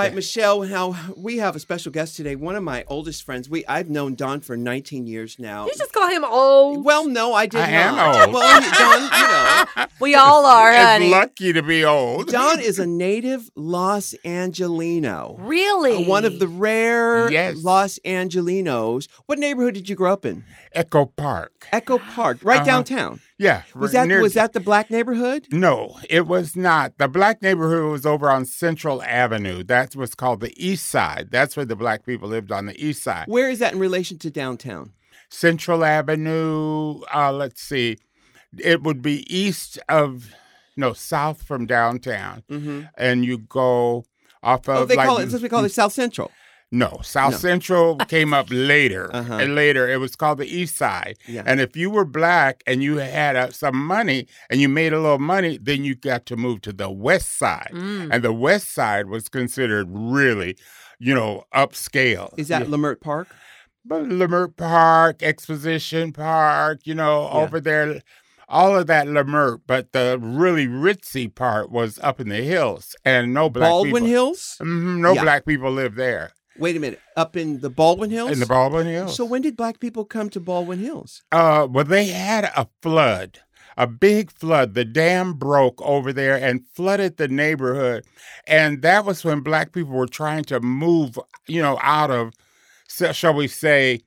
All right, that. Michelle. Now we have a special guest today. One of my oldest friends. We I've known Don for 19 years now. You just call him old. well, no, I did I am not. old. Well, Don, you know, we all are, It's honey. lucky to be old. Don is a native Los Angelino. really? One of the rare Yes. Los Angelinos. What neighborhood did you grow up in? Echo Park. Echo Park, right Uh-huh. downtown. Yeah. Was that near- was that the black neighborhood? No, it was not. The black neighborhood was over on Central Avenue. That's what's called the East Side. That's where the black people lived on the East Side. Where is that in relation to downtown? Central Avenue, uh, let's see, it would be east of, no, south from downtown. Mm-hmm. And you go off of Oh, they like, call it. Since we call it South Central. No, South No. Central came up later. Uh-huh. And later, it was called the East Side. Yeah. And if you were black and you had uh, some money and you made a little money, then you got to move to the West Side. Mm. And the West Side was considered really, you know, upscale. Is that Yeah. Leimert Park? But Leimert Park, Exposition Park, you know, Yeah. over there, all of that Leimert. But the really ritzy part was up in the hills, and no black Baldwin people. Hills. Mhm, no Yeah. black people live there Wait a minute. Up in the Baldwin Hills. in the Baldwin Hills. So when did black people come to Baldwin Hills? Uh, well, they had a flood, a big flood. The dam broke over there and flooded the neighborhood, and that was when black people were trying to move, you know, out of, shall we say,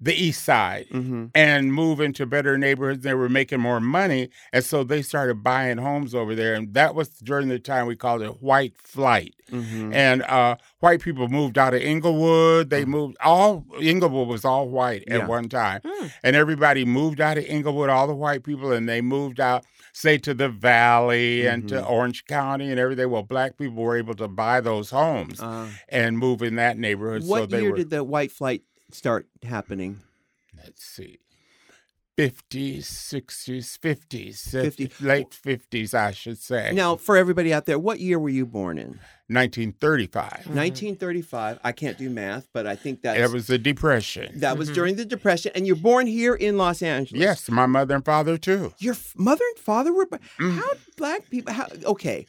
the east side Mm-hmm. and move into better neighborhoods. They were making more money, and so they started buying homes over there. And that was during the time we called it white flight. Mm-hmm. And uh, white people moved out of Inglewood. They moved all Inglewood was all white at Yeah. one time, Hmm. and everybody moved out of Inglewood. All the white people, and they moved out, say, to the Valley and to Mhm. Orange County and everything. Well, black people were able to buy those homes Uh, and move in that neighborhood. so what they year were. did the white flight start happening? let's see. 50s, 60s, 50s, 50. late 50s, I should say. Now, for everybody out there, what year were you born in? 1935. 1935. I can't do math, but I think that's It was the Depression. that was Mhm. during the Depression, and you're born here in Los Angeles. Yes, my mother and father too. Your f- mother and father were. b- Mhm. How black people? How, okay,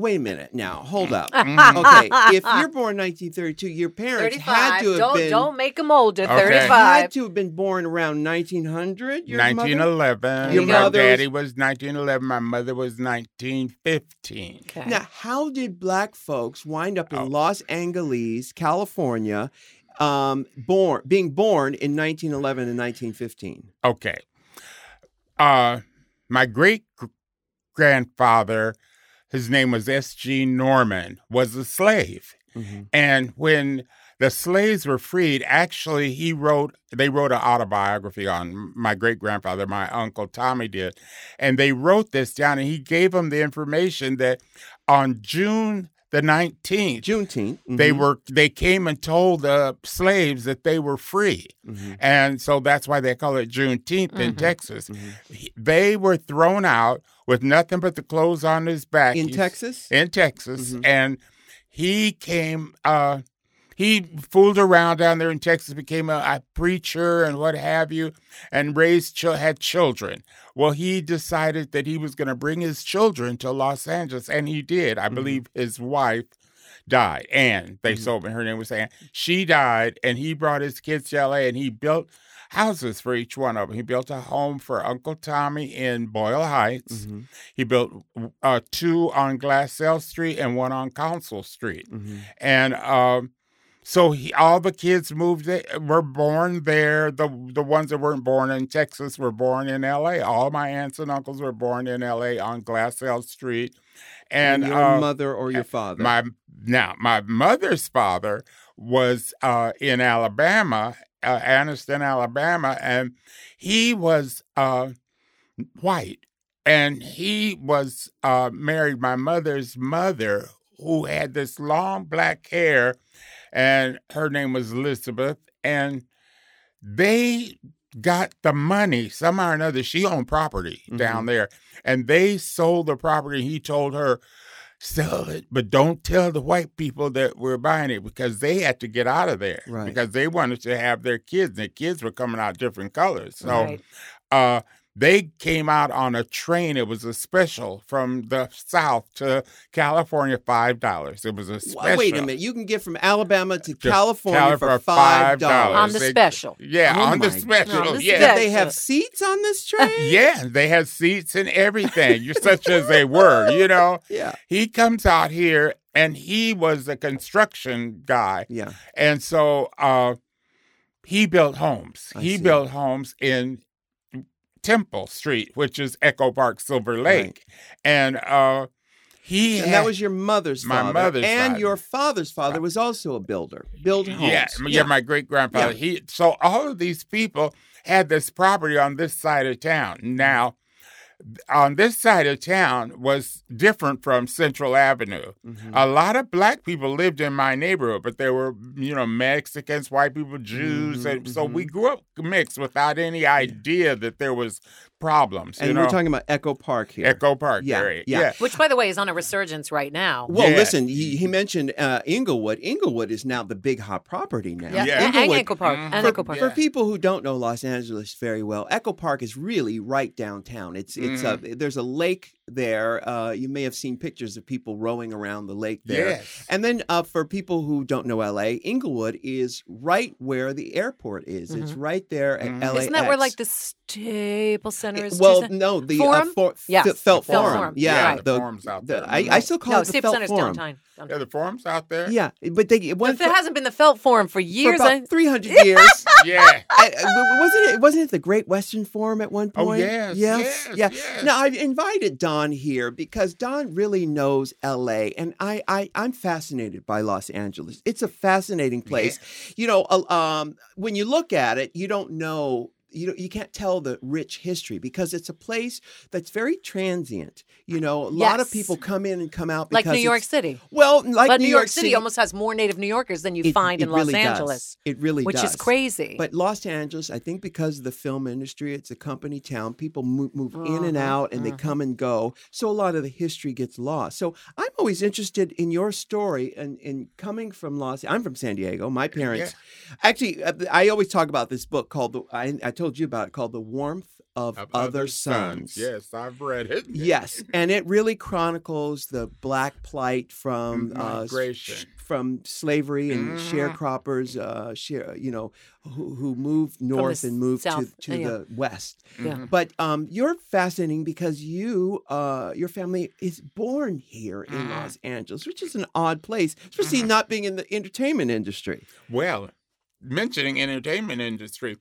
wait a minute. Now, hold up. Mhm. Okay, if you're born 1932, your parents had 35. to have don't, been don't make them older. Okay. 35. had to have been born around 1900. Your mother? 1911. Your my mother's- daddy was 1911. My mother was 1915. Okay. Now, how did black folks wind up in Oh. Los Angeles, California, um, born being born in 1911 and 1915? Okay. Uh, my great gr- grandfather, his name was S.G. Norman, was a slave. Mm-hmm. And when the slaves were freed, actually, he wrote, they wrote an autobiography on my great grandfather, my uncle Tommy did. And they wrote this down, and he gave them the information that on June the 19th, Juneteenth. they mhm, were they came and told the slaves that they were free mhm, and so that's why they call it juneteenth in Mhm. texas mhm. They were thrown out with nothing but the clothes on his back in He's- Texas. in texas Mhm. and he came uh he fooled around down there in Texas, became a, a preacher and what have you, and raised chil- had children. Well, he decided that he was going to bring his children to Los Angeles, and he did. I Mhm. believe his wife died. and they Mhm. told me her name was Anne. She died, and he brought his kids to LA and he built houses for each one of them. He built a home for Uncle Tommy in Boyle Heights. Mhm, He built uh, two on Glassell Street and one on Council Street. mhm. And um, so he, all the kids moved, there, were born there. The the ones that weren't born in Texas were born in L.A. All my aunts and uncles were born in L.A. on Glassell Street. And, your uh, mother or your father? my now my mother's father was uh, in Alabama, uh, Anniston, Alabama, and he was uh, white, and he was uh, married my mother's mother, who had this long black hair, and her name was Elizabeth, and they got the money somehow or another. She owned property down there, and they sold the property. He told her, sell it, but don't tell the white people that we're buying it because they had to get out of there Right. because they wanted to have their kids. And the kids were coming out different colors. So Right. uh, they came out on a train. It was a special from the south to California, five dollars. It was a special. Wait a minute. You can get from Alabama to Just California Cali- for for five $5. On the They- special. Yeah, Oh on the my special. God. yeah. Did they have seats on this train? Yeah, they had seats and everything, You're such as they were, you know. Yeah. He comes out here and he was a construction guy. Yeah. And so uh he built homes. I he see. built homes in Temple Street, which is Echo Park Silver Lake. And uh he And had- that was your mother's My father. mother's and father. your father's father was also a builder. Build homes. Yeah, m- yeah, my great grandfather. Yeah. He so all of these people had this property on this side of town. Now, on this side of town was different from Central Avenue. Mhm. A lot of black people lived in my neighborhood, but there were, you know, Mexicans, white people, Jews, Mhm, and so we mhm. grew up mixed without any idea that there was problems. and know, we're talking about Echo Park here. Echo Park Yeah, area. yeah. yeah. Which, by the way, is on a resurgence right now. Well, Yeah. listen, he, he mentioned uh, Inglewood. Inglewood is now the big hot property now. Yeah, Yeah. and Inglewood- Echo Park. Mhm. And for, Echo Park. for Yeah. people who don't know Los Angeles very well, Echo Park is really right downtown. It's it's Mm-hmm. a there's a lake there. Uh, you may have seen pictures of people rowing around the lake there. Yes. And then uh, for people who don't know LA, Inglewood is right where the airport is. It's right there at Mhm. LAX. Mm-hmm. Isn't that where like the Staples Center is? well, no, the Forum? Uh, for, Yeah. F- Felt Felt Forum. Forum. Yeah, Right. the forum's out the- there. I, I still call no, it the Staples Felt Center's Forum. downtown. downtown. Yeah, the forum's out there. Yeah, but they it went if it hasn't been the Felt Forum for for years, about I, 300 years. Yeah. I, I- wasn't it? Wasn't it the Great Western Forum at one point? yes, yes, yes, yeah. yes. Now I've invited Don here because Don really knows L.A. and I, I I'm fascinated by Los Angeles. It's a fascinating place. You know, uh, um, when you look at it, you don't know. You know, you can't tell the rich history because it's a place that's very transient. You know, a lot of people come in and come out like New York City. Well, like but New York, City, almost has more Native New Yorkers than you it- find it in Los really does. Angeles, It really does. which does. is crazy. But Los Angeles, I think because of the film industry, it's a company town. People move, move in and Mhm, out and they mhm. come and go. So a lot of the history gets lost. So I'm always interested in your story and in coming from Los I'm from San Diego. My parents actually uh, I always talk about this book called the I, I told you about it called The Warmth of, Of Other Suns. Yes, I've read it. Yes, and it really chronicles the black plight from uh, s- from slavery and Mhm. sharecroppers, uh, share, you know, who, who moved north and moved south, to, to yeah. the west. Yeah. Mhm. But um, you're fascinating because you, uh, your family is born here in Mhm. Los Angeles, which is an odd place, especially Mhm. not being in the entertainment industry. Well, mentioning entertainment industry,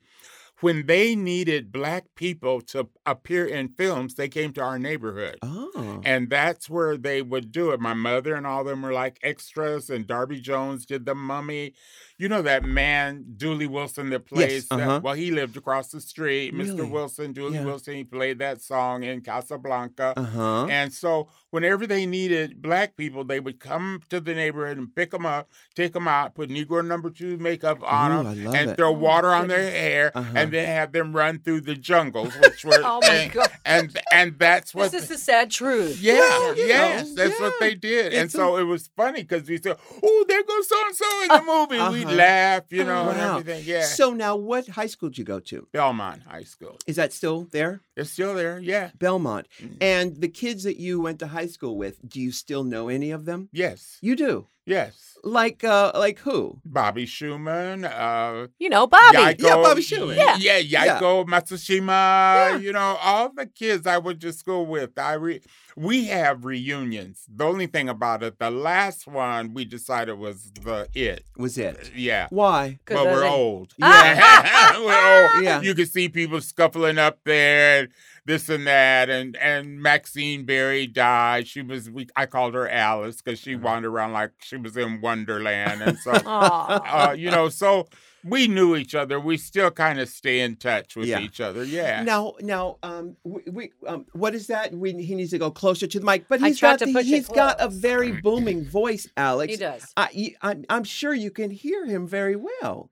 when they needed black people to appear in films, they came to our neighborhood. Oh, And that's where they would do it. My mother and all of them were like extras, and Darby Jones did the mummy. You know that man, Dooley Wilson, that plays. that- uh-huh. well, he lived across the street. Really? Mr. Wilson, Dooley Yeah. Wilson, he played that song in Casablanca. uh huh. And so, whenever they needed black people, they would come to the neighborhood and pick them up, take them out, put Negro number two makeup on Ooh, them, and it. throw Oh, water on their hair, Uh-huh. and then have them run through the jungles, which were oh my and, god, and and that's what this is the sad truth. yeah, Well, you yes, know, that's what they did. And It's a- so it was funny because we said, Oh, there goes so and so in the movie. We'd Uh-huh. laugh, you know, and Wow. everything. Yeah. So now, what high school did you go to? Belmont High School. Is that still there? It's still there, yeah. Belmont. Mhm. And the kids that you went to high school with, do you still know any of them? Yes. You do. Yes. Like uh like who? Bobby Schumann, uh You know, Bobby. Yaiko, Yeah, Bobby Schumann. Yeah, Yeah. yeah, Yaiko Matsushima, you know, all the kids I went to school with. I re- we have reunions. The only thing about it, the last one we decided was the it. Was it? Yeah. Why? 'Cause Well, we're old. Ah! we're old. Yeah. You can see people scuffling up there and this and that. And and Maxine Berry died. She was we I called her Alice because she wandered around like she was in Wonderland. And so uh, you know, so we knew each other. We still kind of stay in touch with Yeah. each other. Yeah. Now, now, um, we, we um, what is that? We, he needs to go closer to the mic, but I he's tried got to the, push it he's got a very booming voice, Alex. he does. I, I'm, I'm sure you can hear him very well.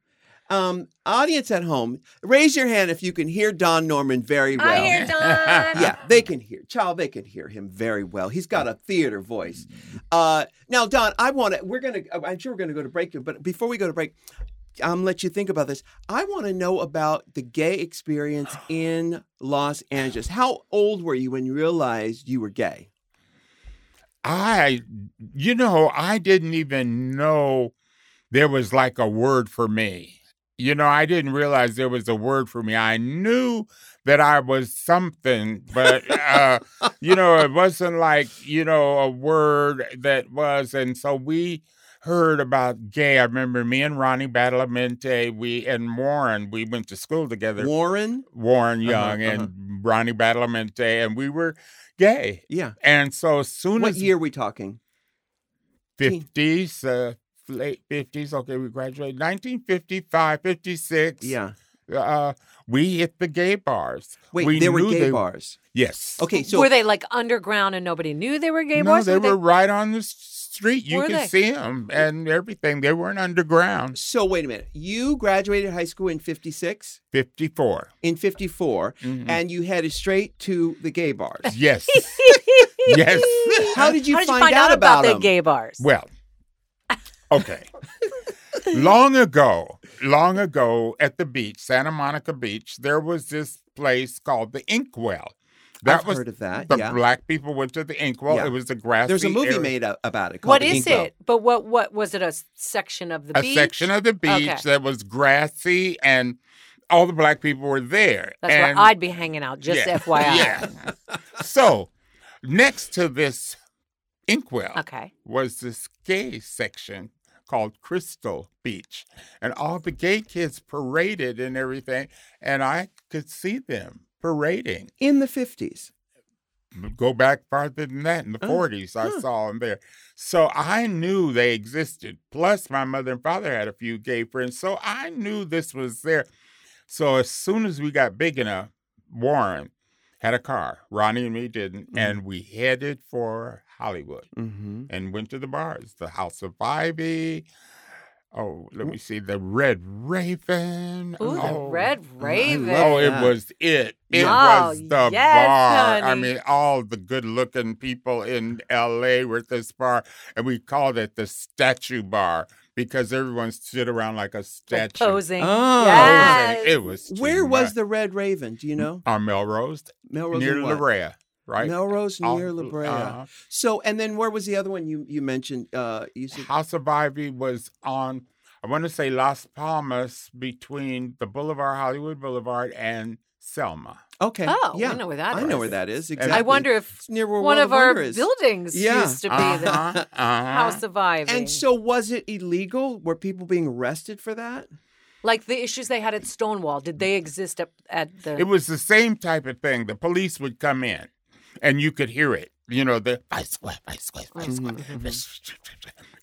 Um, audience at home, raise your hand if you can hear Don Norman very well. I hear Don. yeah, they can hear. Child, they can hear him very well. He's got a theater voice. Uh, now, Don, I want to. We're gonna. I'm sure we're gonna go to break, but before we go to break, I'm let you think about this. I want to know about the gay experience in Los Angeles. How old were you when you realized you were gay? I, you know, I didn't even know there was like a word for me. You know, I didn't realize there was a word for me. I knew that I was something, but, uh, you know, it wasn't like, you know, a word that was. And so we heard about gay. I remember me and Ronnie Badalamente, we and Warren, we went to school together. Warren? Warren Uh-huh, Young uh-huh. and Ronnie Badalamente, and we were gay. Yeah. And so as soon What as year we talking? fifties, uh, late fifties. Okay, we graduated 1955, 56. Yeah. Uh, we hit the gay bars. Wait, we there were gay they- bars. Yes. Okay, so were they like underground and nobody knew they were gay no, bars? they Were were right on the street. You Were could they? see them and everything. They weren't underground. so wait a minute. You graduated high school in 56, 54. in 54, Mhm. and you headed straight to the gay bars. Yes. yes. How did you, How did find, you find out, about, the gay bars? Well, okay. long ago, long ago at the beach, Santa Monica Beach, there was this place called the Inkwell. That I've was heard of that. the yeah. black people went to the Inkwell. Yeah. It was the grassy. There's a movie area- made about it called what The is Inkwell. it? But what what was it? A s- section of the beach? a beach? section of the beach Okay. that was grassy, and all the black people were there. That's and, where I'd be hanging out. Just yeah, FYI. Yeah. so next to this Inkwell Okay. was this gay section called Crystal Beach. And all the gay kids paraded and everything. And I could see them parading. In the 50s. Go back farther than that in the Oh, 40s, I saw them there. So I knew they existed. Plus, my mother and father had a few gay friends. So I knew this was there. So as soon as we got big enough, Warren had a car. Ronnie and me didn't. Mhm. And we headed for Hollywood Mm-hmm. and went to the bars. The House of Ivy. Oh, let me see. The Red Raven. Ooh, the oh. Red Raven. Oh, it was it. It Yeah. was the Oh, yes, bar. I mean, all the good looking people in LA were at this bar, and we called it the statue bar because everyone stood around like a Like statue. posing. Oh. Yes. It was too Where was the Red Raven? Do you know? on Melrose Melrose near and La? Brea, right? Melrose All- near La Brea. uh-huh. So, and then where was the other one you you mentioned? Uh, you said House of Ivy was on, I want to say Las Palmas between the Boulevard, Hollywood Boulevard, and Selma. Okay. Oh, yeah, I know where that I know where that is. Exactly. I wonder if It's near where one World of our is. buildings Yeah. used to be the Uh-huh, uh-huh. House of Ivy. And so, was it illegal? Were people being arrested for that? like the issues they had at Stonewall, did they exist at, at the? It was the same type of thing. The police would come in, and you could hear it. You know, the vice squad, vice squad, vice squad.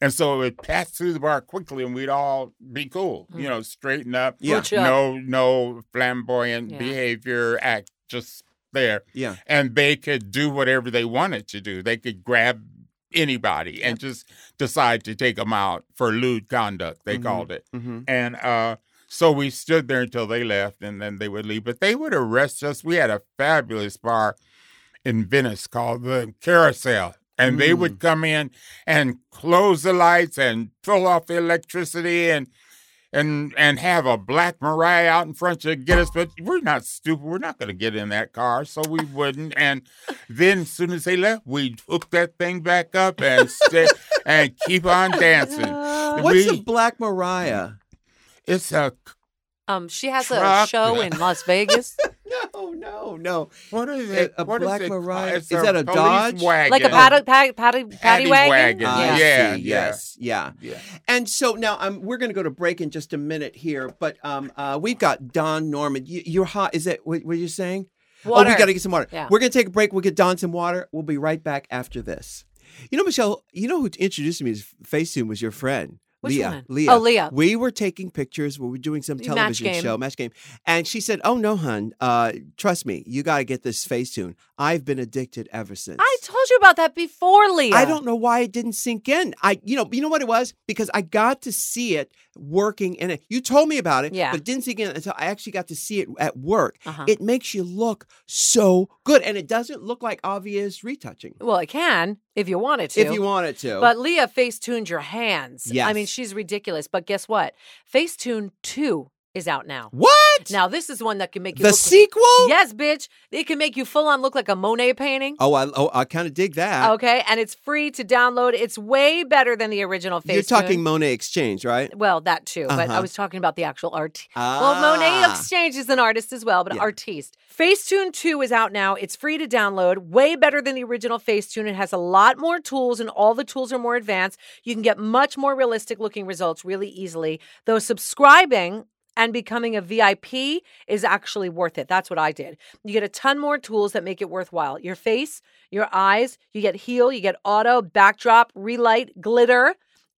And so it would pass through the bar quickly, and we'd all be cool. You know, straighten up. Yeah. Up. No, no flamboyant Yeah. behavior. Act just there. Yeah. and they could do whatever they wanted to do. They could grab anybody and just decide to take them out for lewd conduct. They Mhm. called it, Mm-hmm. and uh, so we stood there until they left, and then they would leave. But they would arrest us. We had a fabulous bar in Venice called the Carousel. And they would come in and close the lights and pull off the electricity and and and have a black Mariah out in front to get us. But we're not stupid. We're not going to get in that car, so we wouldn't. And then as soon as they left, we'd hook that thing back up and stay and keep on dancing. What's We- the Black Mariah? It's a um, she has a show in Las Vegas, No, no, no. what is it? A- a What is Black it? Mariah- It's is that a police Dodge? Wagon. like a paddy, paddy, paddy, paddy Paddy wagon. wagon. I Yeah, see. yeah. Yes. Yeah. Yeah. And so now um, we're going to go to break in just a minute here, but um, uh, we've got Don Norman. You, you're hot. Is that what, what you're saying? Water. Oh, we got to get some water. Yeah. We're going to take a break. We'll get Don some water. We'll be right back after this. You know, Michelle, you know who introduced me to Facetune was your friend. Which Leah. one? Leah. Oh, Leah. We were taking pictures. We were doing some Match television game. show, match game. And she said, Oh, no, hun. Uh, trust me. You got to get this Facetune. I've been addicted ever since. I told you about that before, Leah. I don't know why it didn't sink in. I, you know, you know what it was because I got to see it working in it. You told me about it, Yeah. but it didn't sink in until I actually got to see it at work. Uh-huh. It makes you look so good, and it doesn't look like obvious retouching Well, it can if you wanted to. if you want it to. But Leah face tuned your hands. I mean, she's ridiculous. But guess what? Facetune 2 is out now. What? Now, this is one that can make you the look sequel? Yes, bitch. It can make you full on look like a Monet painting. Oh, I oh I kind of dig that. Okay, and it's free to download. It's way better than the original Facetune. You're talking Monét X Change, right? Well, that too, but I Uh-huh. was talking about the actual art. Ah. Well, Monét X Change is an artist as well, but Yeah. artiste. Facetune 2 is out now. It's free to download, way better than the original Facetune. It has a lot more tools, and all the tools are more advanced. You can get much more realistic looking results really easily. Though subscribing and becoming a VIP is actually worth it. That's what I did. You get a ton more tools that make it worthwhile. Your face, your eyes, you get heal, you get auto, backdrop, relight, glitter,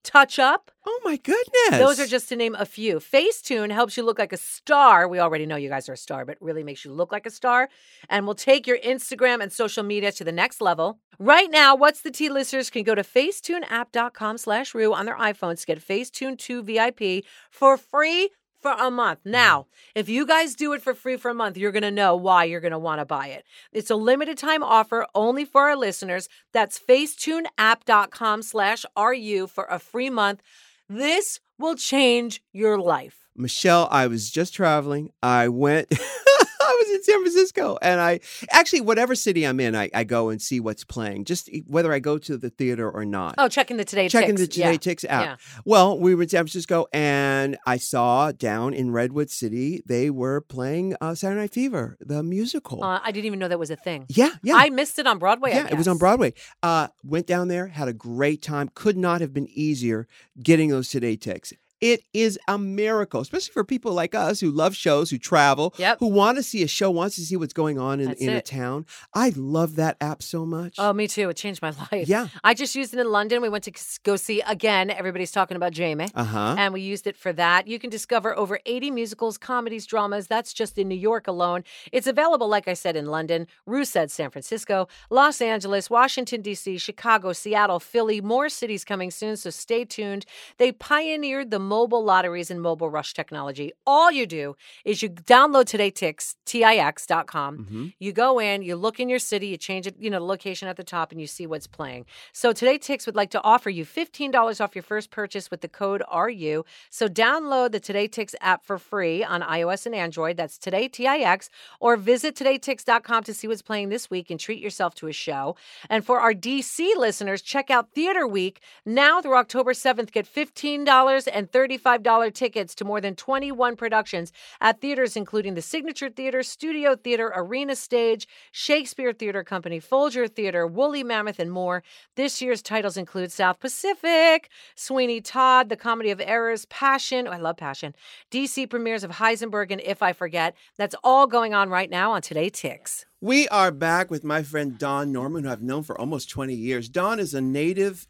touch up. Oh my goodness. Those are just to name a few. Facetune helps you look like a star. We already know you guys are a star, but really makes you look like a star and will take your Instagram and social media to the next level. Right now, What's the Tea listeners can go to facetuneapp.com slash Ru on their iPhones to get Facetune 2 VIP for free for a month. Mm-hmm. Now, if you guys do it for free for a month, you're going to know why you're going to want to buy it. It's a limited time offer only for our listeners. That's facetuneapp.com slash RU for a free month. This will change your life. Michelle, I was just traveling. I went, I was in San Francisco, and I actually, whatever city I'm in, I, I go and see what's playing, just whether I go to the theater or not. Oh, checking the Today Checking Ticks. the Today yeah. Ticks app. Yeah. Well, we were in San Francisco, and I saw down in Redwood City they were playing uh, Saturday Night Fever, the musical. Uh, I didn't even know that was a thing. yeah, yeah. I missed it on Broadway. Yeah, it was on. Broadway. Uh, went down there, had a great time. Could not have been easier getting those TodayTix. It is a miracle, especially for people like us who love shows, who travel, Yep. who want to see a show, wants to see what's going on in, That's in a town. I love that app so much. Oh, me too. It changed my life. Yeah. I just used it in London. We went to go see again. Everybody's talking about Jamie. Uh huh. And we used it for that. You can discover over 80 musicals, comedies, dramas. That's just in New York alone. It's available, like I said, in London, Ru said San Francisco, Los Angeles, Washington, D.C., Chicago, Seattle, Philly. More cities coming soon, so stay tuned. They pioneered the mobile lotteries and mobile rush technology. All you do is you download Today Tix, T-I-X.com. Mhm. You go in, you look in your city, you change it, you know, the location at the top, and you see what's playing. So today Tix would like to offer you $15 off your first purchase with the code RU. So download the Today Tix app for free on iOS and Android. That's Today TIX, or visit todaytix.com to see what's playing this week and treat yourself to a show. And for our DC listeners, check out Theater Week now through October 7th. Get $15 and $35 tickets to more than 21 productions at theaters including the Signature Theater, Studio Theater, Arena Stage, Shakespeare Theater Company, Folger Theater, Woolly Mammoth, and more. This year's titles include South Pacific, Sweeney Todd, The Comedy of Errors, Passion. Oh, I love Passion. DC premieres of Heisenberg and If I Forget. That's all going on right now on TodayTix. We are back with my friend Don Norman, who I've known for almost 20 years. Don is a native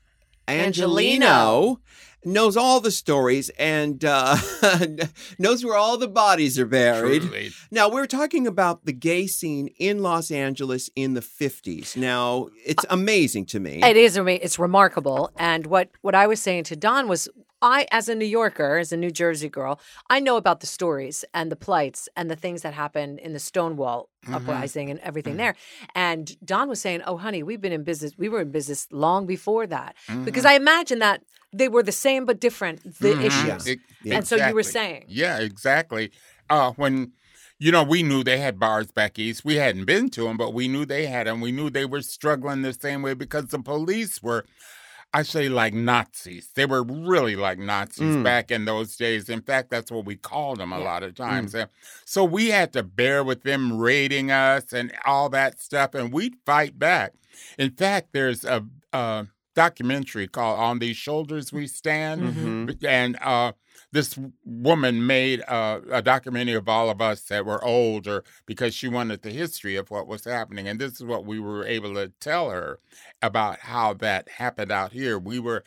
Angelino, Angelino. Knows all the stories, and uh, knows where all the bodies are buried. Truly. Now, we're talking about the gay scene in Los Angeles in the 50s. Now, it's uh, amazing to me. It is. ama- It's remarkable. And what what I was saying to Don was, I, as a New Yorker, as a New Jersey girl, I know about the stories and the plights and the things that happened in the Stonewall mm-hmm. uprising and everything mm-hmm. there. And Don was saying, "Oh, honey, we've been in business. We were in business long before that mm-hmm. because I imagine that they were the same but different. The Mhm. issues. E- And so you were saying. Yeah, exactly. Uh, when, you know, we knew they had bars back east. We hadn't been to them, but we knew they had them. We knew they were struggling the same way because the police were, I say, like Nazis. They were really like Nazis Mm. back in those days. In fact, that's what we called them a lot of times. And So we had to bear with them raiding us and all that stuff, and we'd fight back. In fact, there's a, a documentary called "On These Shoulders We Stand," Mhm. and uh, this woman made uh, a documentary of all of us that were older because she wanted the history of what was happening, and this is what we were able to tell her about how that happened out here. We were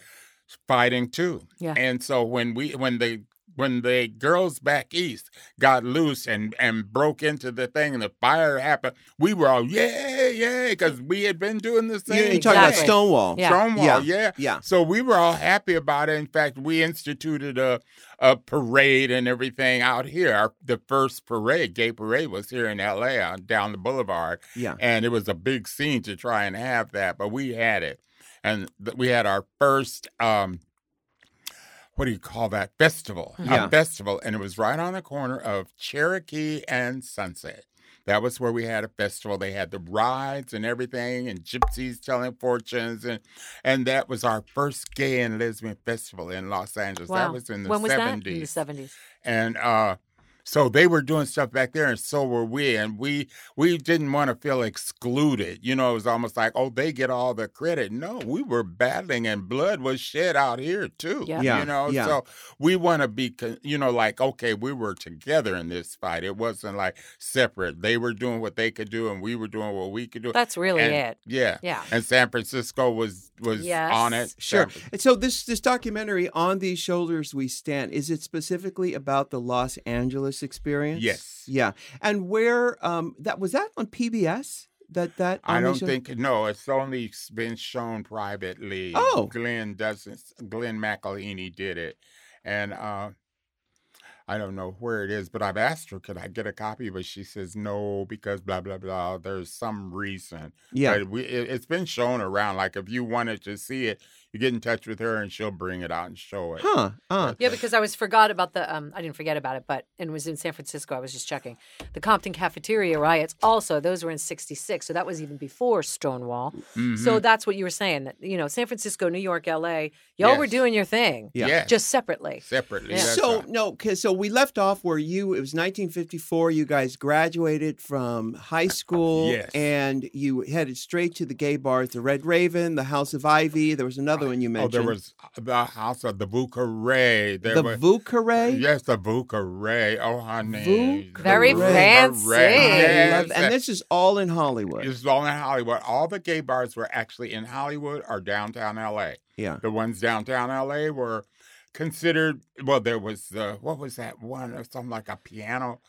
fighting too, Yeah. and so when we when the when the girls back east got loose and and broke into the thing and the fire happened, we were all yay yay because we had been doing the You- same. You're talking about Stonewall. Yeah. Stonewall, Yeah. yeah. Yeah. So we were all happy about it. In fact, we instituted a a parade and everything out here. Our, the first parade, gay parade, was here in L.A. on down the boulevard, Yeah. and it was a big scene to try and have that, but we had it, and th- we had our first. um what do you call that festival? Yeah. A festival, and it was right on the corner of Cherokee and Sunset. That was where we had a festival. They had the rides and everything, and gypsies telling fortunes, and and that was our first gay and lesbian festival in Los Angeles. Wow. That was in the when was that? In the seventies, seventies. and uh, so they were doing stuff back there, and so were we. And we we didn't want to feel excluded. You know, it was almost like, oh, they get all the credit. No, we were battling, and blood was shed out here too. Yeah. Yeah, You know, yeah. so we want to be, you know, like okay, we were together in this fight. It wasn't like separate. They were doing what they could do, and we were doing what we could do. That's really And- it. Yeah. Yeah. And San Francisco was was Yes. on it. Sure. And so this this documentary on these shoulders we stand is it specifically about the Los Angeles experience? Yes. Yeah. And where um that was that on PBS? That that I don't show? think no. It's only been shown privately. Oh. Glenne doesn't. Glenne McElhinney did it, and uh, I don't know where it is. But I've asked her, could I get a copy? But she says no because blah blah blah. There's some reason. Yeah. But we, it, it's been shown around. Like if you wanted to see it, you get in touch with her and she'll bring it out and show it. Huh. Uh. Yeah, because I was forgot about the um I didn't forget about it, but and it was in San Francisco. I was just checking. The Compton cafeteria riots also, those were in 66. So that was even before Stonewall. Mm-hmm. So that's what you were saying that you know, San Francisco, New York, LA, y'all were doing your thing. Yeah. Yes. Just separately. separately. Yeah. So right. no, 'cause- so we left off where you it was 1954. You guys graduated from high school, Yes. and you headed straight to the gay bars, the Red Raven, the House of Ivy. There was another one you mentioned? Oh, there was the house of the Vucaray. There the was, Vucare. Yes, the Vucaray. Oh, honey. Vuca The Very fancy. Yes, and this is all in Hollywood. This is all in Hollywood. All the gay bars were actually in Hollywood or downtown LA. yeah. The ones downtown LA were considered well, there was the what was that one? Or something like a piano.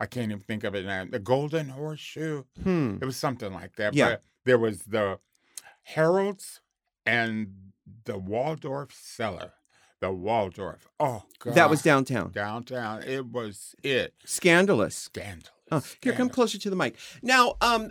I can't even think of it now. The Golden Horseshoe. Hmm. It was something like that. Yeah. But there was the Heralds and the Waldorf Cellar. The Waldorf. Oh God. That was downtown. downtown. It was it. Scandalous. Scandalous. Oh, here, come closer to the mic. Now, um,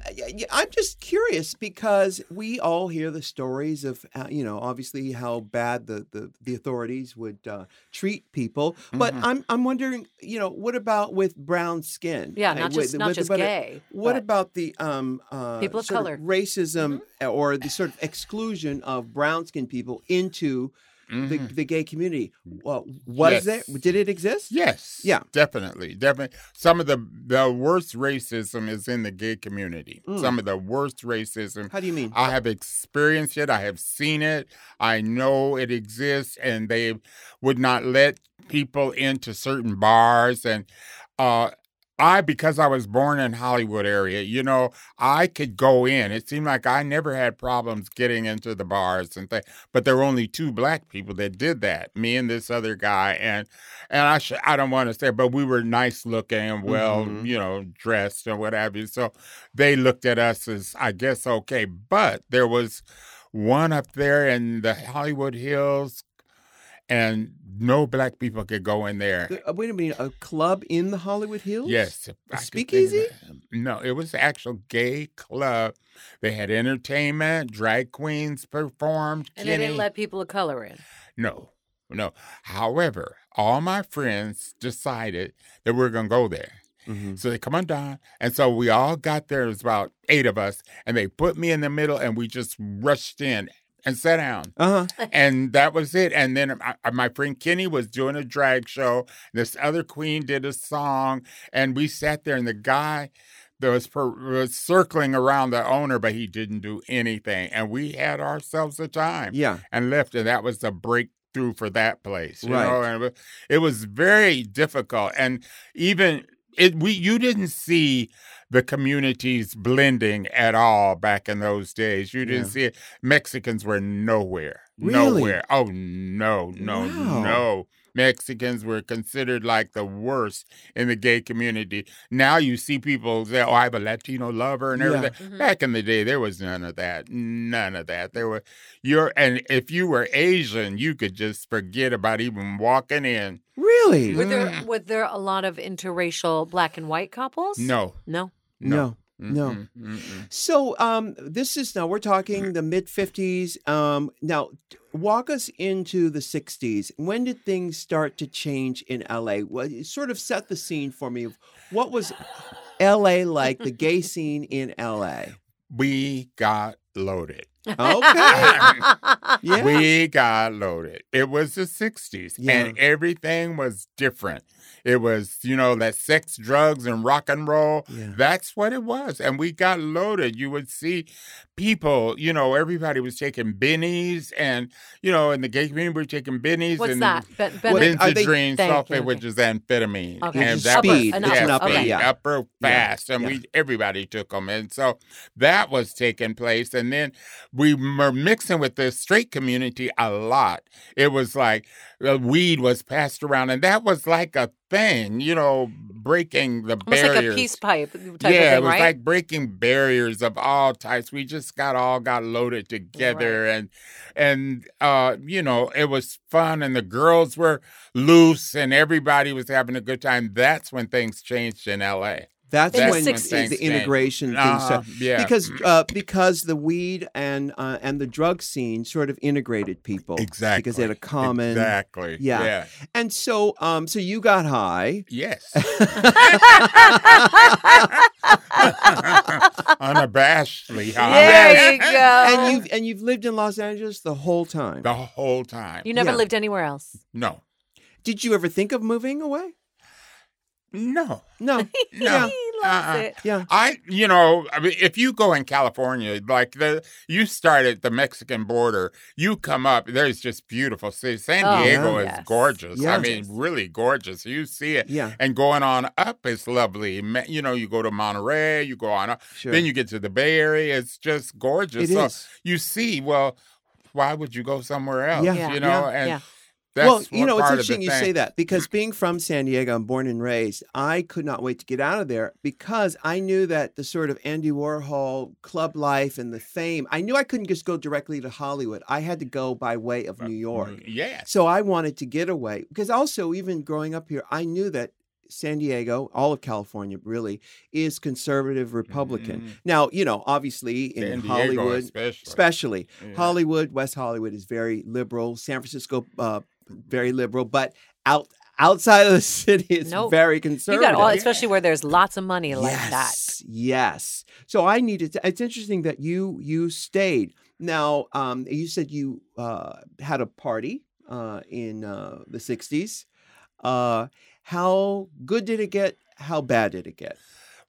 I'm just curious because we all hear the stories of, uh, you know, obviously how bad the the, the authorities would uh, treat people. But Mhm. I'm I'm wondering, you know, what about with brown skin? Yeah, not with- just not with- just gay. What about the um uh, People of color. Mm-hmm. racism uh, or the sort of exclusion of brown skin people into the, Mhm. the gay community? Well, was Yes. there? Did it exist? Yes. Yeah. Definitely. Definitely. Some of the the worst racism is in the gay community. Mm. Some of the worst racism. How do you mean? I have experienced it. I have seen it. I know it exists, and they would not let people into certain bars. And uh, I, because I was born in Hollywood area, you know, I could go in. It seemed like I never had problems getting into the bars and things. But there were only two black people that did that, me and this other guy. And and I sh- I don't want to say, but we were nice looking and well, Mhm. you know, dressed and what have you. So they looked at us as I guess okay. But there was one up there in the Hollywood Hills, and no black people could go in there. The- uh, wait a minute, a club in the Hollywood Hills? Yes. if A I could think of speakeasy? No, it was the actual gay club. They had entertainment, drag queens performed. and they didn't let people of color in. No, no. However, all my friends decided that we are going to go there. Mhm. So they come on down. And so we all got there. It was about eight of us. And they put me in the middle and we just rushed in and sat down. Uh-huh. And that was it. And then my, my friend Kenny was doing a drag show. This other queen did a song. And we sat there and the guy that was, per, was circling around the owner, but he didn't do anything. And we had ourselves a time Yeah. and left, and that was the breakthrough for that place. You Right. know, and it was, it was very difficult, and even it we you didn't see the communities blending at all back in those days. You didn't Yeah. see it. Mexicans were nowhere, Really? nowhere. Oh no, no, Wow. no. Mexicans were considered like the worst in the gay community. Now you see people say, "Oh, I have a Latino lover" and Yeah. everything. Mhm. Back in the day, there was none of that. None of that. There were you're and if you were Asian, you could just forget about even walking in. Really? Were there Mm. were there a lot of interracial black and white couples? No, No. No, No. No. Mm-mm, mm-mm. So um, this is now we're talking the mid fifties. Um, now walk us into the sixties. When did things start to change in LA? Well, sort of set the scene for me of what was LA like, the gay scene in LA. We got loaded. Okay. Yeah. We got loaded. It was the 60s Yeah. and everything was different. It was, you know, that sex, drugs, and rock and roll. Yeah. That's what it was. And we got loaded. You would see people, you know, everybody was taking bennies and, you know, in the gay community, we were taking bennies What's and that? Ben, ben, What- they- Benzedrine sulfate, you, okay. which is amphetamine. Okay. And that speed. An It's an upper, upper, okay. yeah. upper fast, and yeah. we everybody took them, and so that was taking place. And then we were mixing with the straight community a lot. It was like uh, weed was passed around, and that was like a thing, you know, breaking the Almost barriers. like a peace pipe type yeah, of thing, it was right? like breaking barriers of all types. We just got all got loaded together, and and uh, you know, it was fun, and the girls were loose, and everybody was having a good time. That's when things changed in L.A. That's In the when 60s. the, the integration thing Uh, started. yeah, Because uh, because the weed and uh, and the drug scene sort of integrated people exactly because they had a common exactly Yeah. yeah and so um so you got high yes unabashedly high There you go. and you've and you've lived in Los Angeles the whole time. the whole time. You never Yeah. lived anywhere else. No, Did you ever think of moving away? No, No. no. Uh-uh. Yeah. I, you know, I mean, if you go in California, like the, you start at the Mexican border, you come up, there's just beautiful cities. San Oh, Diego is yes. gorgeous. Yeah. I mean, really gorgeous. You see it. Yeah. And going on up is lovely. You know, you go to Monterey, you go on up, Sure. then you get to the Bay Area. It's just gorgeous. It so is. you see, well, why would you go somewhere else? Yeah. Yeah. You know, Yeah. and Yeah. That's well, you know, it's part of the interesting you say that because being from San Diego, I'm born and raised. I could not wait to get out of there because I knew that the sort of Andy Warhol club life and the fame. I knew I couldn't just go directly to Hollywood. I had to go by way of New York. Yeah. So I wanted to get away because also even growing up here, I knew that San Diego, all of California, really is conservative Republican. Mhm. Now, you know, obviously in Hollywood, especially. especially Yeah. Hollywood, West Hollywood is very liberal. San Francisco, uh, very liberal, but out outside of the city, it's Nope. very You conservative. got all, especially where there's lots of money like that. yes, yes. So I needed. To, it's interesting that you you stayed. Now, um, you said you uh, had a party uh, in uh, the '60s. Uh, how good did it get? How bad did it get?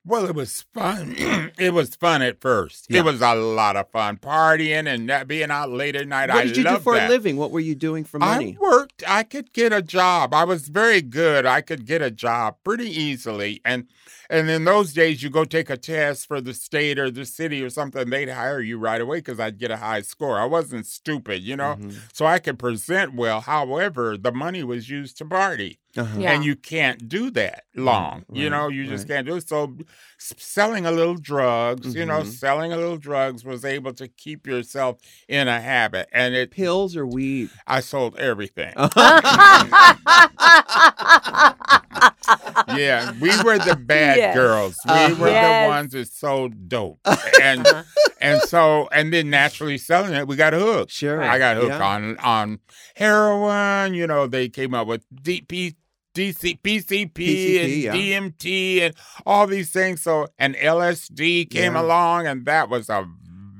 Well, it was fun. it was fun at first. Yeah. It was a lot of fun partying and being out late at night. What I did you do for that. a living? What were you doing for money? I worked. I could get a job. I was very good. I could get a job pretty easily. And and in those days, you go take a test for the state or the city or something. They'd hire you right away because I'd get a high score. I wasn't stupid, you know. Mhm. So I could present well. However, the money was used to party Uh-huh. Yeah. and you can't do that long. you know, you just right. can't do it. So, selling a little drugs, you know, Mhm. selling a little drugs was able to keep yourself in a habit. And it, Pills or weed? I sold everything. Uh-huh. yeah, we were the bad Yes. girls. We Uh-huh. were Yes. the ones that sold dope, and and so and then naturally selling it, we got hooked. Sure. I got hooked Yeah. on on heroin. You know, they came up with DP, DC, PCP, PCP, and yeah. DMT and all these things. So and LSD came Yeah. along, and that was a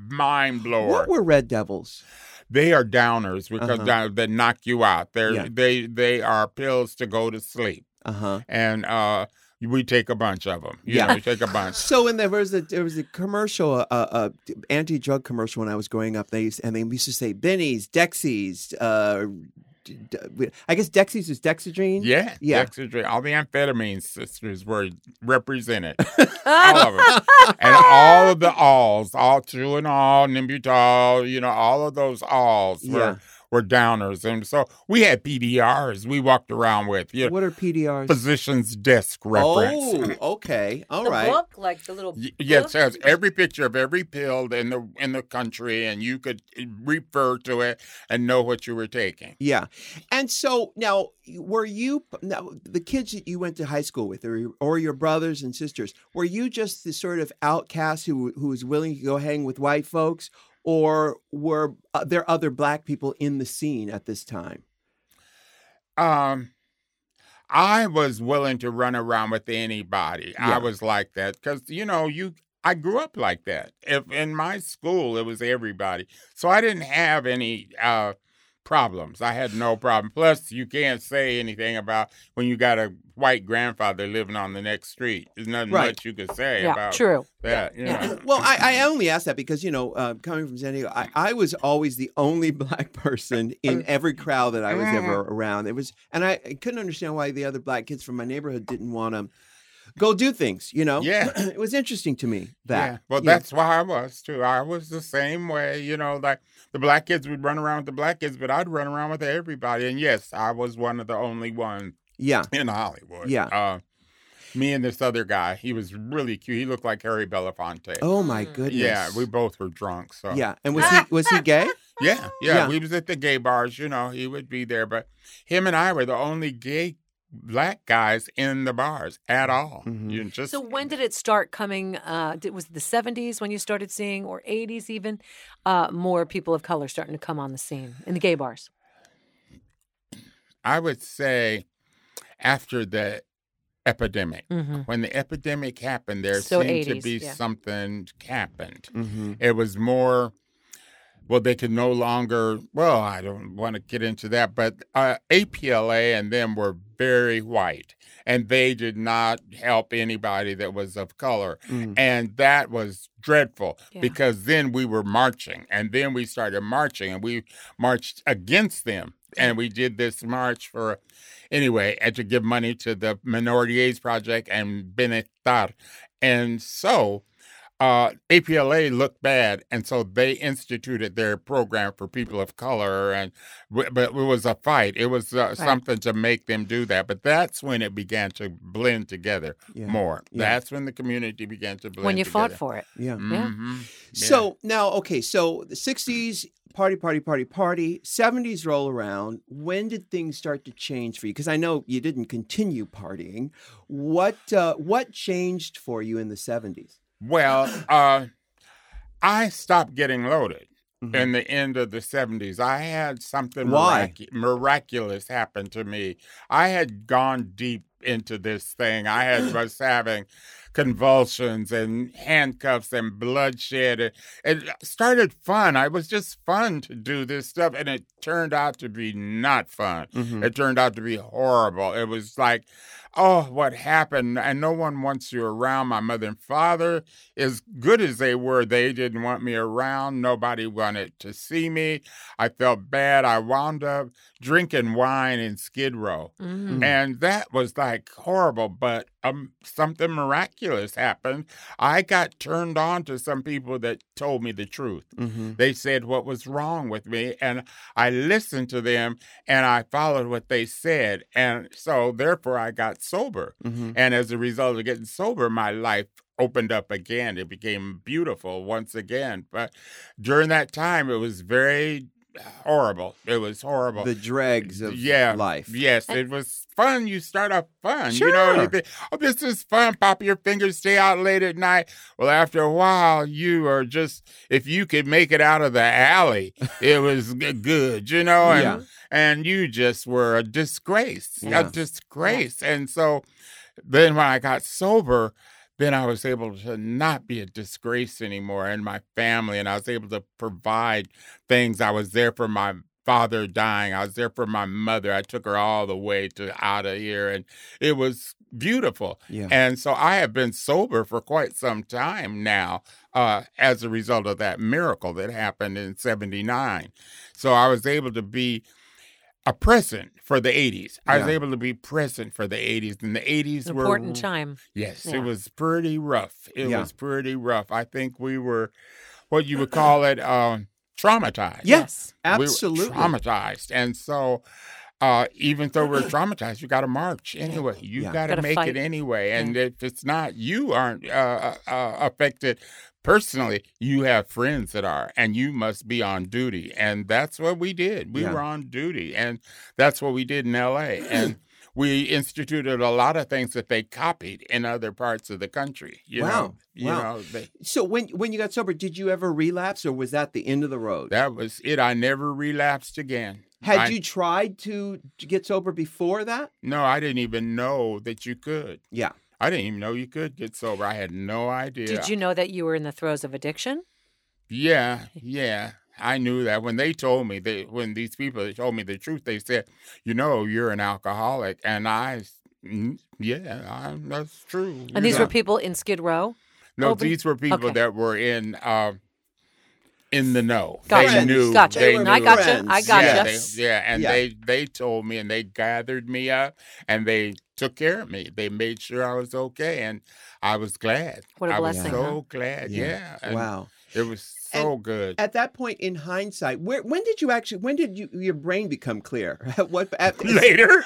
mind blower. What were Red Devils? They are downers because Uh-huh. they, they knock you out. They're Yeah. they they are pills to go to sleep, Uh huh. and uh, we take a bunch of them. You Yeah. know, we take a bunch. So when there was a there was a commercial, uh, uh, anti drug commercial when I was growing up. They used, and they used to say Benny's, Dexies. Uh, I guess Dexies is Dexedrine. Yeah, Yeah. Dexedrine. All the amphetamine sisters were represented, all of them, and all of the alls, all true and all, Nembutal, you know, all of those alls Yeah. were were downers, and so we had PDRs we walked around with. You know, What are PDRs? physician's desk reference. Oh, okay. all the right. book, like the little. Y- Yes, it has every picture of every pill in the in the country, and you could eh, refer to it and know what you were taking. Yeah. And so now, were you now the kids that you went to high school with, or your, or your brothers and sisters, were you just the sort of outcast who who was willing to go hang with white folks, or were uh, there other black people in the scene at this time? Um, I was willing to run around with anybody. Yeah. I was like that because you know you. I grew up like that. If in my school it was everybody, so I didn't have any uh, problems. I had no problem. Plus, you can't say anything about when you got a white grandfather living on the next street. There's nothing Right. much you could say Yeah, about true. that. You Yeah. know. Well, I, I only ask that because you know, uh, coming from San Diego, I, I was always the only black person in every crowd that I was ever around. It was, and I, I couldn't understand why the other black kids from my neighborhood didn't want to go do things. You know, Yeah. it was interesting to me that. Yeah. Well, Yeah. that's why I was too. I was the same way, you know, like the black kids would run around with the black kids, but I'd run around with everybody. And yes, I was one of the only ones yeah, in Hollywood. Yeah. Uh, me and this other guy, he was really cute. He looked like Harry Belafonte. Oh my Mm. goodness. yeah, we both were drunk. So Yeah, and was he was he gay? yeah, yeah, Yeah. We was at the gay bars, you know, he would be there, but him and I were the only gay black guys in the bars at all. Mhm. You just So when did it start coming? Uh, did, was it the seventies when you started seeing, or eighties even, uh, more people of color starting to come on the scene in the gay bars? I would say after the epidemic. Mm-hmm. When the epidemic happened, there So seemed to be yeah. something happened. Mm-hmm. It was more, well, they could no longer, well, I don't want to get into that, but uh, APLA and them were very white, and they did not help anybody that was of color. Mm. And that was dreadful Yeah. because then we were marching, and then we started marching, and we marched against them. And we did this march for, anyway, and to give money to the Minority AIDS Project and Bienestar. And so uh, APLA looked bad, and so they instituted their program for people of color. And but it was a fight. It was uh, something to make them do that. But that's when it began to blend together Yeah. more. Yeah. That's when the community began to blend. When you fought for it, Yeah. Mhm. Yeah. So now, okay, so the '60s party, party, party, party. '70s roll around. When did things start to change for you? Because I know you didn't continue partying. What uh, what changed for you in the '70s? Well, uh, I stopped getting loaded Mhm. in the end of the 70s. I had something Why? miracu- miraculous happen to me. I had gone deep into this thing. I had was having convulsions and handcuffs and bloodshed. It, it started fun. I was just fun to do this stuff, and it turned out to be not fun. Mhm. It turned out to be horrible. It was like, oh, what happened? And no one wants you around. My mother and father, as good as they were, they didn't want me around. Nobody wanted to see me. I felt bad. I wound up drinking wine in Skid Row. Mhm. Mm. And that was like horrible, but um, something miraculous happened. I got turned on to some people that told me the truth. Mhm. They said what was wrong with me, and I listened to them and I followed what they said. And so, therefore, I got sober. Mhm. And as a result of getting sober, my life opened up again. It became beautiful once again. But during that time, it was very horrible. It was horrible. The dregs of yeah, life. Yes, it was fun. You start off fun. You know, you think, oh, this is fun. Pop your fingers, stay out late at night. Well, after a while, you are just, if you could make it out of the alley, it was good, you know? And, Yeah. and you just were a disgrace, Yeah. a disgrace. And so then when I got sober, then I was able to not be a disgrace anymore in my family, and I was able to provide things. I was there for my father dying. I was there for my mother. I took her all the way to out of here, and it was beautiful. Yeah. And so I have been sober for quite some time now uh, as a result of that miracle that happened in 79. So I was able to be a present for the 80s. I was able to be present for the 80s. And the 80s An were important time. Yes, Yeah. it was pretty rough. It Yeah. was pretty rough. I think we were what you would call it um traumatized. Yes, We were absolutely. traumatized. And so, uh, even though we're traumatized, you got to march anyway. You Yeah. got to make fight. it anyway. And if it's not, you aren't uh, uh, affected personally. You have friends that are, and you must be on duty. And that's what we did. We Yeah. were on duty, and that's what we did in L.A. And we instituted a lot of things that they copied in other parts of the country. You Wow. know, you Wow. know, they, So when when you got sober, did you ever relapse, or was that the end of the road? that was it. I never relapsed again. Had I- you tried to, to get sober before that? No, I didn't even know that you could. Yeah. I didn't even know you could get sober. I had no idea. Did you know that you were in the throes of addiction? Yeah, yeah. I knew that when they told me they when these people told me the truth, they said, "You know, you're an alcoholic," and I, "Mm, yeah, I, that's true. And these were people in Skid Row? no, open- these were people Okay. that were in uh, in the know. Gotcha. They knew. Gotcha. They knew. I gotcha. friends. I gotcha. Yeah, they, yeah, and Yeah. they they told me and they gathered me up and they took care of me. They made sure I was okay, and I was glad. What a I was so huh? glad. Yeah. Yeah. wow. It was so good. At that point in hindsight, where when did you actually when did you your brain become clear? At what at, Later.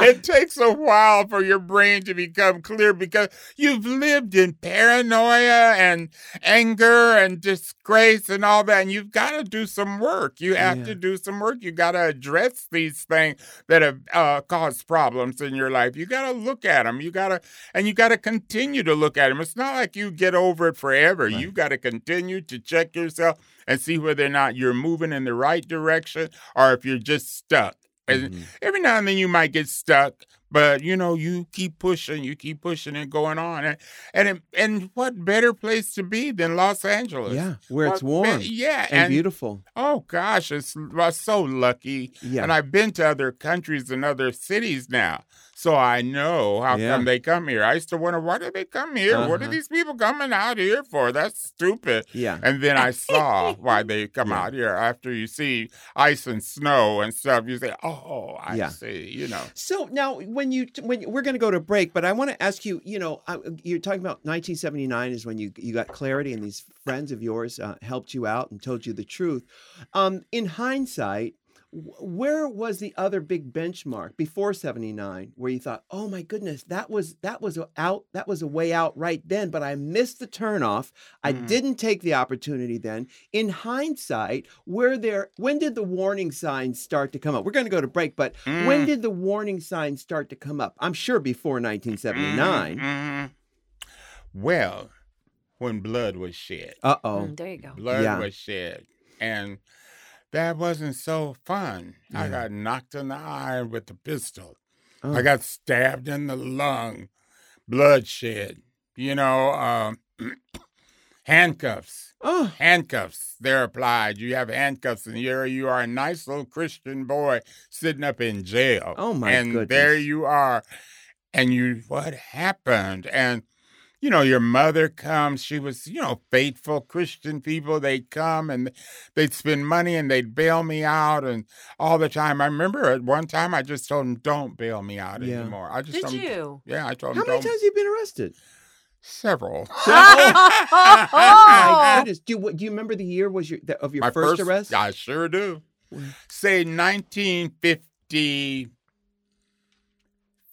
it takes a while for your brain to become clear because you've lived in paranoia and anger and disgrace and all that. And you've got to do some work. You have Yeah. to do some work. You got to address these things that have uh, caused problems in your life. You got to look at them. You got to, and you got to continue to look at them. It's not like you get over it forever. Right. You got to continue to check yourself and see whether or not you're moving in the right direction or if you're just stuck. And Mhm. every now and then you might get stuck, but you know you keep pushing, you keep pushing and going on, and and it- and what better place to be than Los Angeles? yeah, where it's warm yeah, and, and, beautiful. oh gosh, it's I'm so lucky. Yeah. And I've been to other countries and other cities now, so I know how Yeah. come they come here. I used to wonder why do they come here? What are Uh-huh. these people coming out here for? That's stupid. yeah. And then I saw why they come Yeah. out here. After you see ice and snow and stuff, you say, "Oh, I Yeah. see." You know, So now, when you when we're going to go to break, but I want to ask you. You know, you're talking about 1979 is when you you got clarity, and these friends of yours uh, helped you out and told you the truth. Um, in hindsight, where was the other big benchmark before 79 where you thought, "Oh my goodness, that was that was a out that was a way out right then, but I missed the turnoff. I Mhm. didn't take the opportunity then." In hindsight, were there when did the warning signs start to come up? We're going to go to break, but when Mm. did the warning signs start to come up? I'm sure before 1979. Mhm. Well, when blood was shed, Uh oh. Mm, there you go. blood Yeah. was shed, and that wasn't so fun. I got knocked in the eye with a pistol. Oh. I got stabbed in the lung, bloodshed. You know, um, handcuffs. Oh, handcuffs they're applied you have handcuffs and here you are a nice little christian boy sitting up in jail Oh, my and there you are and you what happened and you know your mother comes she was you know faithful christian people they'd come and they'd spend money and they'd bail me out and all the time i remember at one time i just told them don't bail me out Yeah. anymore i just Did told 'em- you? yeah i told how them many don't times have you been arrested? several My oh, goodness. Do you, do you remember the year was your the, of your My first, arrest? I sure do. When?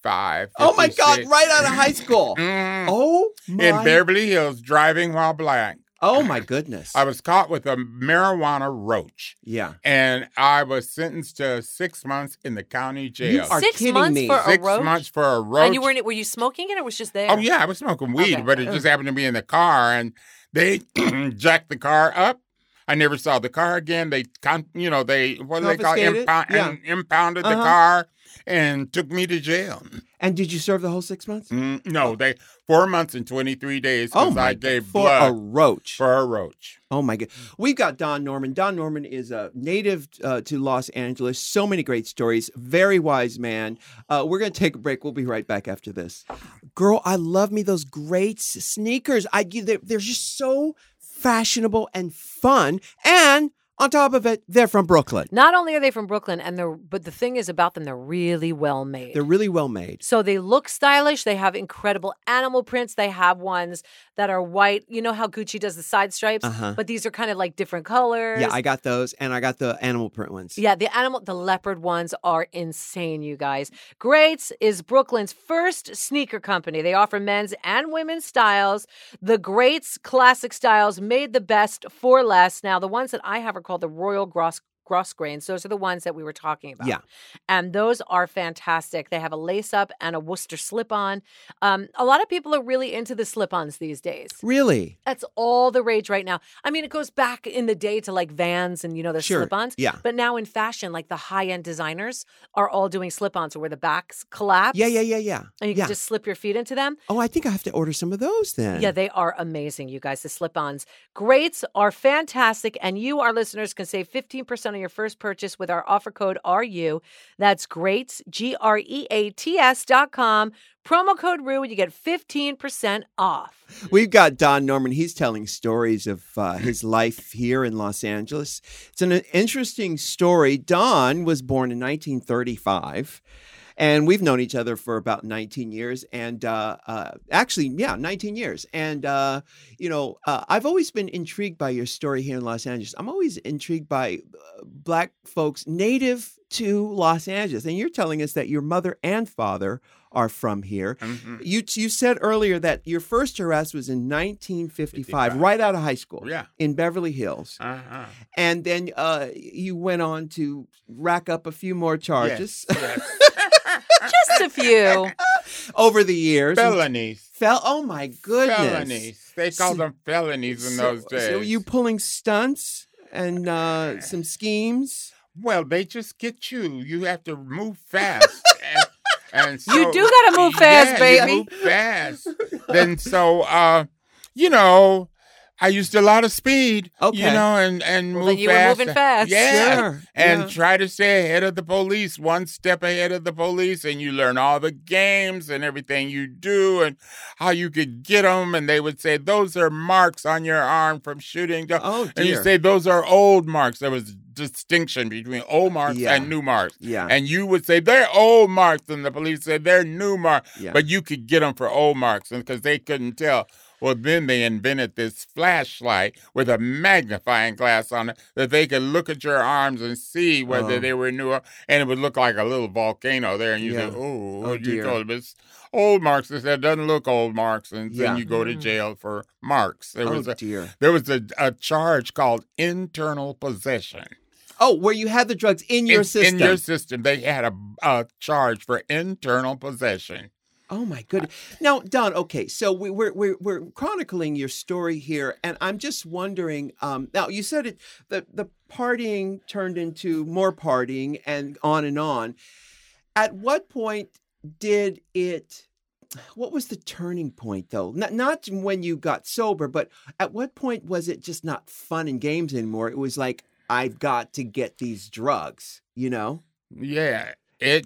Say 1955. Oh my God! Right out of high school. Mm. Oh my. In Beverly Hills, driving while black. oh my goodness. I was caught with a marijuana roach, yeah. and I was sentenced to six months in the county jail. You are Six kidding months me. for a six roach? months for a roach. and you weren't? Were you smoking it, or was just there? Oh yeah, I was smoking weed, Okay. but it just happened to be in the car, and they jacked the car up. I never saw the car again. They, con- you know, they what do they call it? Confiscated? Impound, Yeah. impounded the Uh-huh. car and took me to jail. And did you serve the whole six months? Mm, no, they four months and twenty three days Oh because my! I gave for a roach. for a roach. Oh my God. We've got Don Norman. Don Norman is a native uh, to Los Angeles. So many great stories. Very wise man. Uh, we're going to take a break. We'll be right back after this. Girl, I love me those great sneakers. I they're, they're just so fashionable and fun. And On top of it, they're from Brooklyn. Not only are they from Brooklyn, and they're but the thing is about them, they're really well made. They're really well made. So they look stylish. They have incredible animal prints. They have ones that are white. You know how Gucci does the side stripes, Uh-huh. but these are kind of like different colors. Yeah, I got those, and I got the animal print ones. Yeah, the animal, the leopard ones are insane, you guys. Greats is Brooklyn's first sneaker company. They offer men's and women's styles. The Greats classic styles made the best for less. Now, the ones that I have are called the Royal Gross. Gross grains. Those are the ones that we were talking about. Yeah. And those are fantastic. They have a lace up and a Wooster slip on. Um, a lot of people are really into the slip ons these days. Really? That's all the rage right now. I mean, it goes back in the day to like Vans and you know the Sure. slip-ons. Yeah. But now in fashion, like the high-end designers are all doing slip-ons where the backs collapse. Yeah, yeah, yeah, yeah. And you yeah. can just slip your feet into them. Oh, I think I have to order some of those then. Yeah, they are amazing, you guys. The slip-ons. Greats are fantastic, and you, our listeners, can save 15% on your first purchase with our offer code RU. That's greats, G R E A T S dot com. Promo code RU, and you get 15% off. We've got Don Norman. He's telling stories of uh, his life here in Los Angeles. It's an interesting story. Don was born in 1935. And we've known each other for about 19 years. And uh, uh, actually, yeah, 19 years. And, uh, you know, uh, I've always been intrigued by your story here in Los Angeles. I'm always intrigued by uh, Black folks native to Los Angeles. And you're telling us that your mother and father are from here. Mhm. You you said earlier that your first arrest was in 1955, 55. right out of high school. Yeah. In Beverly Hills. Uh-huh. And then uh, you went on to rack up a few more charges Yes, Just a few. over the years. and felonies. Fell. Oh my goodness. Felonies. They called So- them felonies in so, those days. So you pulling stunts and uh, some schemes. Well, they just get you. You have to move fast. And, so, You do gotta move fast, yeah, you baby. move fast. then so uh, you know, I used a lot of speed. Okay. You know, and and Well, move you were fast. moving fast. Yeah. Sure, And yeah. try to stay ahead of the police, one step ahead of the police, and you learn all the games and everything you do and how you could get them. And they would say, Those are marks on your arm from shooting. Oh And you say those are old marks. There was distinction between old marks Yeah. and new marks. yeah. And you would say they're old marks, and the police said they're new marks. yeah. But you could get them for old marks, because they couldn't tell. Well, then they invented this flashlight with a magnifying glass on it that they could look at your arms and see whether Oh. they were new, and it would look like a little volcano there. And you Yeah. say, "Oh, Oh, you dear. told them it's old marks." They said, "Doesn't look old marks," and Yeah. then you go to Mm. jail for marks. There oh was a dear. there was a, a charge called internal possession. Oh, where you had the drugs in your in, system. In your system, they had a, a charge for internal possession. Oh my goodness! Now, Don. Okay, so we, we're we're we're chronicling your story here, and I'm just wondering. Um, now, you said it. The the partying turned into more partying, and on and on. At what point did it? What was the turning point, though? Not not when you got sober, but at what point was it just not fun and games anymore? It was like I've got to get these drugs. You know, Yeah, it.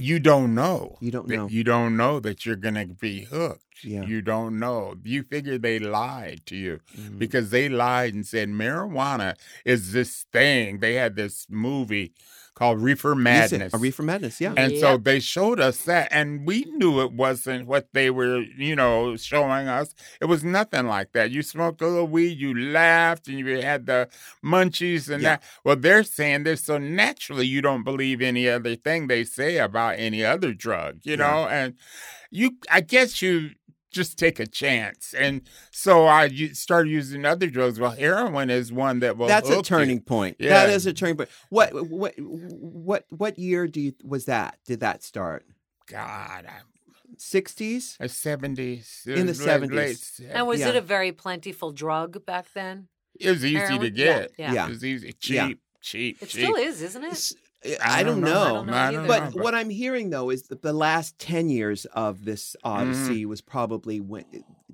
You don't know. you don't know. You don't know that you're gonna be hooked. Yeah. You don't know. You figure they lied to you Mm. because they lied and said marijuana is this thing. They had this movie called Reefer Madness. A reefer madness. Yeah. And so they showed us that, and we knew it wasn't what they were, you know, showing us. It was nothing like that. You smoked a little weed, you laughed, and you had the munchies and Yeah. that. Well, they're saying this, so naturally you don't believe any other thing they say about any other drug, you Yeah. know? And you, I guess you just take a chance. And so I started using other drugs. Well, heroin is one that will That's a hook you. turning point. That Yeah. is a turning point. What what what what year do you was that? Did that start? God, I- 60s? a 70s. Uh, In the late- 70s. late And was Yeah. it a very plentiful drug back then? It was easy to get. Yeah, yeah. It was easy, cheap, Yeah. cheap, It cheap. still is, isn't it? S- I, don't know. I don't know I don't either. But what I'm hearing though is that the last 10 years of this Mm-hmm. odyssey was probably when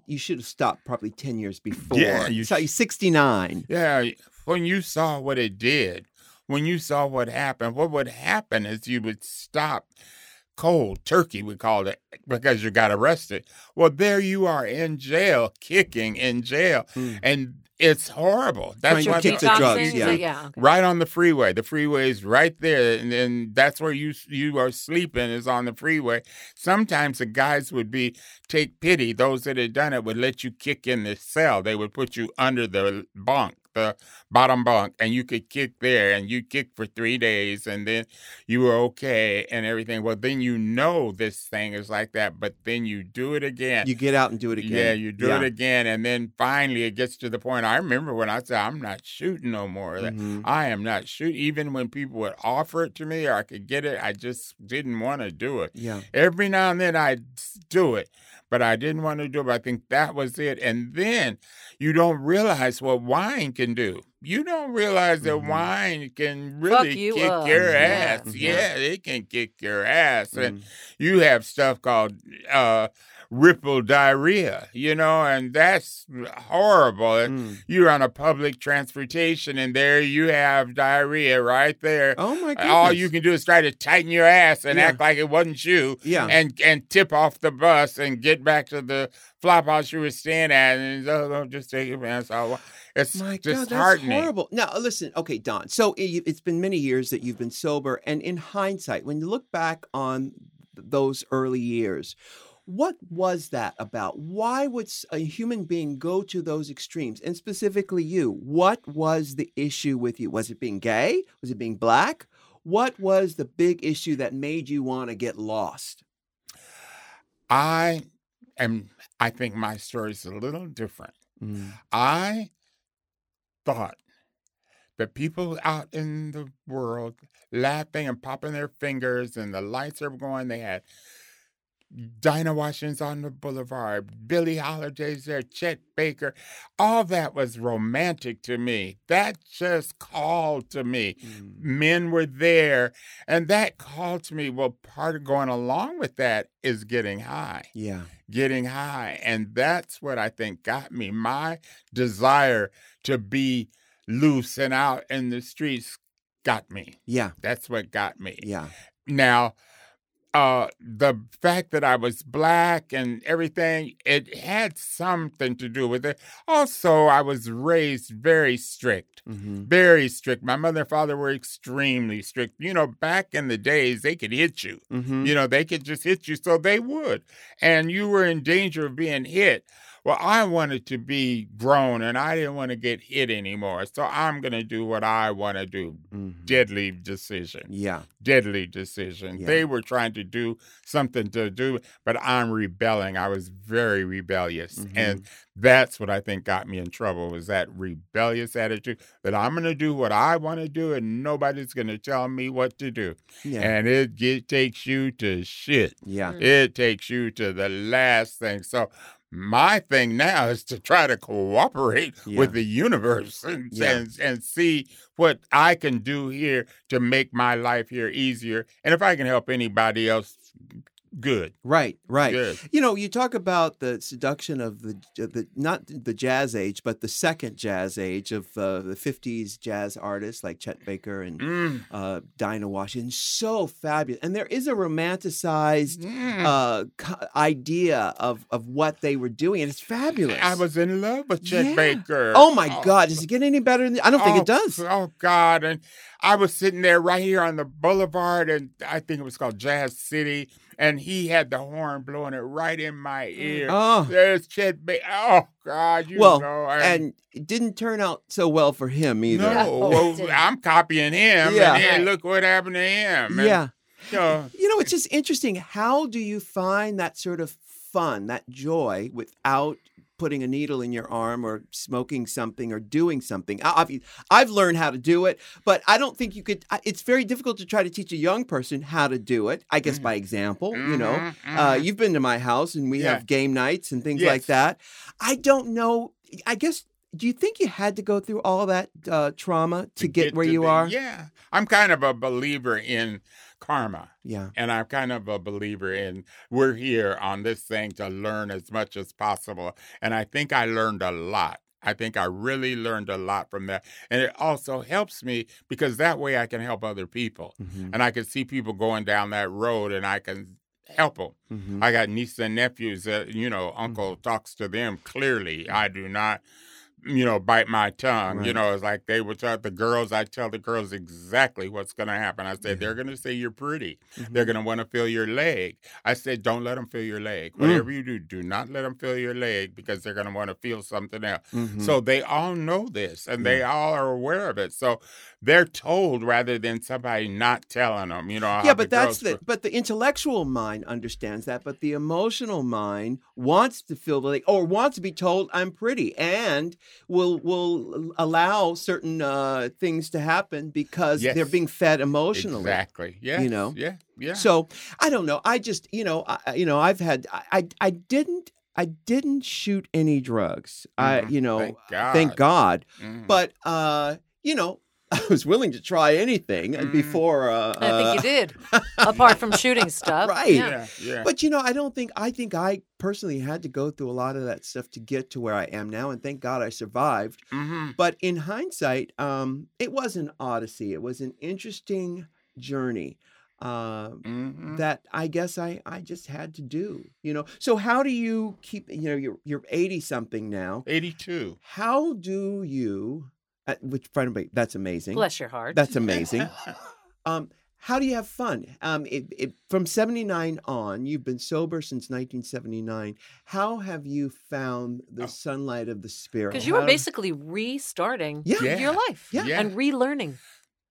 you should have stopped probably 10 years before. Yeah, you so sh- 69. Yeah, when you saw what it did, when you saw what happened, what would happen is you would stop cold turkey, we called it, because you got arrested. Well, there you are in jail, kicking in jail. Mm. And It's horrible. That's Trying to why kick the- the drugs, yeah. yeah. right on the freeway. The freeway is right there, and then that's where you you are sleeping is on the freeway. Sometimes the guys would be take pity. Those that had done it would let you kick in the cell. They would put you under the bunk, the bottom bunk, and you could kick there, and you kick for three days, and then you were okay and everything. Well, then you know this thing is like that, but then you do it again. You get out and do it again. Yeah, you do it again, and then finally it gets to the point. I remember when I said, "I'm not shooting no more. That Mhm. I am not shooting." Even when people would offer it to me or I could get it, I just didn't want to do it. Yeah. Every now and then I'd do it, but I didn't want to do it. But I think that was it. And then you don't realize what wine can do. You don't realize that Mhm. wine can really you kick up. your Yeah. ass. Yeah, it can kick your ass. And Mm. you have stuff called uh, ripple diarrhea, you know, and that's horrible. Mm. You're on a public transportation, and there you have diarrhea right there. Oh my goodness. All you can do is try to tighten your ass and Yeah. act like it wasn't you, Yeah. and and tip off the bus and get back to the flop house you were staying at, and oh, oh, just take your pants off. It's My God, that's horrible. Now, listen, okay, Don. So it's been many years that you've been sober, and in hindsight, when you look back on those early years, what was that about? Why would a human being go to those extremes? And specifically, you. What was the issue with you? Was it being gay? Was it being black? What was the big issue that made you want to get lost? I am. I think my story is a little different. Mm. I thought that people out in the world laughing and popping their fingers and the lights are going, they had Dinah Washington's on the boulevard, Billie Holiday's there, Chet Baker. All that was romantic to me. That just called to me. Mm. Men were there, and that called to me. Well, part of going along with that is getting high Yeah. getting high. And that's what I think got me. My desire to be loose and out in the streets got me. Yeah. That's what got me. Yeah. Now, uh, the fact that I was black and everything, it had something to do with it. Also, I was raised very strict. hmm Very strict. My mother and father were extremely strict. You know, back in the days, they could hit you. hmm You know, they could just hit you, so they would. And you were in danger of being hit. Well, I wanted to be grown and I didn't want to get hit anymore. So I'm going to do what I want to do. Deadly decision. Yeah. Deadly decision. Yeah. They were trying to do something to do, but I'm rebelling. I was very rebellious. Mhm. And that's what I think got me in trouble was that rebellious attitude that I'm going to do what I want to do and nobody's going to tell me what to do Yeah. and it get, takes you to shit. yeah. Mm. It takes you to the last thing. So my thing now is to try to cooperate Yeah. with the universe and, Yeah. and and see what I can do here to make my life here easier. And if I can help anybody else, good. Right. Right. Good. You know, you talk about the seduction of the the not the jazz age, but the second jazz age of uh, the '50s jazz artists like Chet Baker and Mm. uh, Dinah Washington. So fabulous, and there is a romanticized Mm. uh, co- idea of of what they were doing, and it's fabulous. I was in love with Chet Yeah. Baker. Oh my God! Does it get any better? Than, I don't think oh, it does. Oh God! And I was sitting there right here on the boulevard, and I think it was called Jazz City, and he had the horn blowing it right in my mm. ear. Oh, There's Chet Baker. Oh God! You Well, know, I- and it didn't turn out so well for him either. no, Oh, it well. I'm copying him, Yeah. and hey, look what happened to him. And, Yeah. you know, You know, it's just interesting. How do you find that sort of fun, that joy, without putting a needle in your arm or smoking something or doing something? I- I've, I've learned how to do it, but I don't think you could. It's very difficult to try to teach a young person how to do it. I guess by example, you know. Mhm, Uh, mhm. you've been to my house and we Yeah. have game nights and things like that. I don't know. I guess. Do you think you had to go through all that uh, trauma to, get, where to you the- are? Yeah, I'm kind of a believer in karma. Yeah. And I'm kind of a believer in we're here on this thing to learn as much as possible. And I think I learned a lot. I think I really learned a lot from that. And it also helps me because that way I can help other people. Mhm. And I can see people going down that road and I can help them. Mhm. I got nieces and nephews that, you know, uncle Mm-hmm. talks to them clearly. I do not you know, bite my tongue. You know, it's like they would tell the girls, I tell the girls exactly what's going to happen. I said, Yeah. they're going to say you're pretty. Mhm. They're going to want to feel your leg. I said, don't let them feel your leg. Mm. Whatever you do, do not let them feel your leg because they're going to want to feel something else. Mhm. So they all know this and they all are aware of it. So they're told rather than somebody not telling them, you know. yeah, but the that's the but the intellectual mind understands that, but the emotional mind wants to feel like or wants to be told I'm pretty and will will allow certain uh, things to happen because they're being fed emotionally. Exactly. Yes. You know? Yeah. Yeah. So I don't know. I just you know I, I- you know I've had I I, I didn't I didn't shoot any drugs. I Mhm. you know Thank God. thank God. Mhm. But uh you know I was willing to try anything Mhm. before. Uh, I think uh, you did, apart from shooting stuff. Right. Yeah. yeah. Yeah. But you know, I don't think I think I personally had to go through a lot of that stuff to get to where I am now, and thank God I survived. hmm But in hindsight, um, it was an odyssey. It was an interesting journey um, hmm that I guess I I just had to do. You know, so how do you keep? You know, you're you're eighty something now. 82. How do you? Uh, which by the way, that's amazing. Bless your heart. That's amazing. Um, how do you have fun? Um, it, it, from 79 on, you've been sober since 1979. How have you found the Oh. sunlight of the spirit? Because you were basically restarting Yeah. Yeah. your life Yeah. Yeah. and relearning.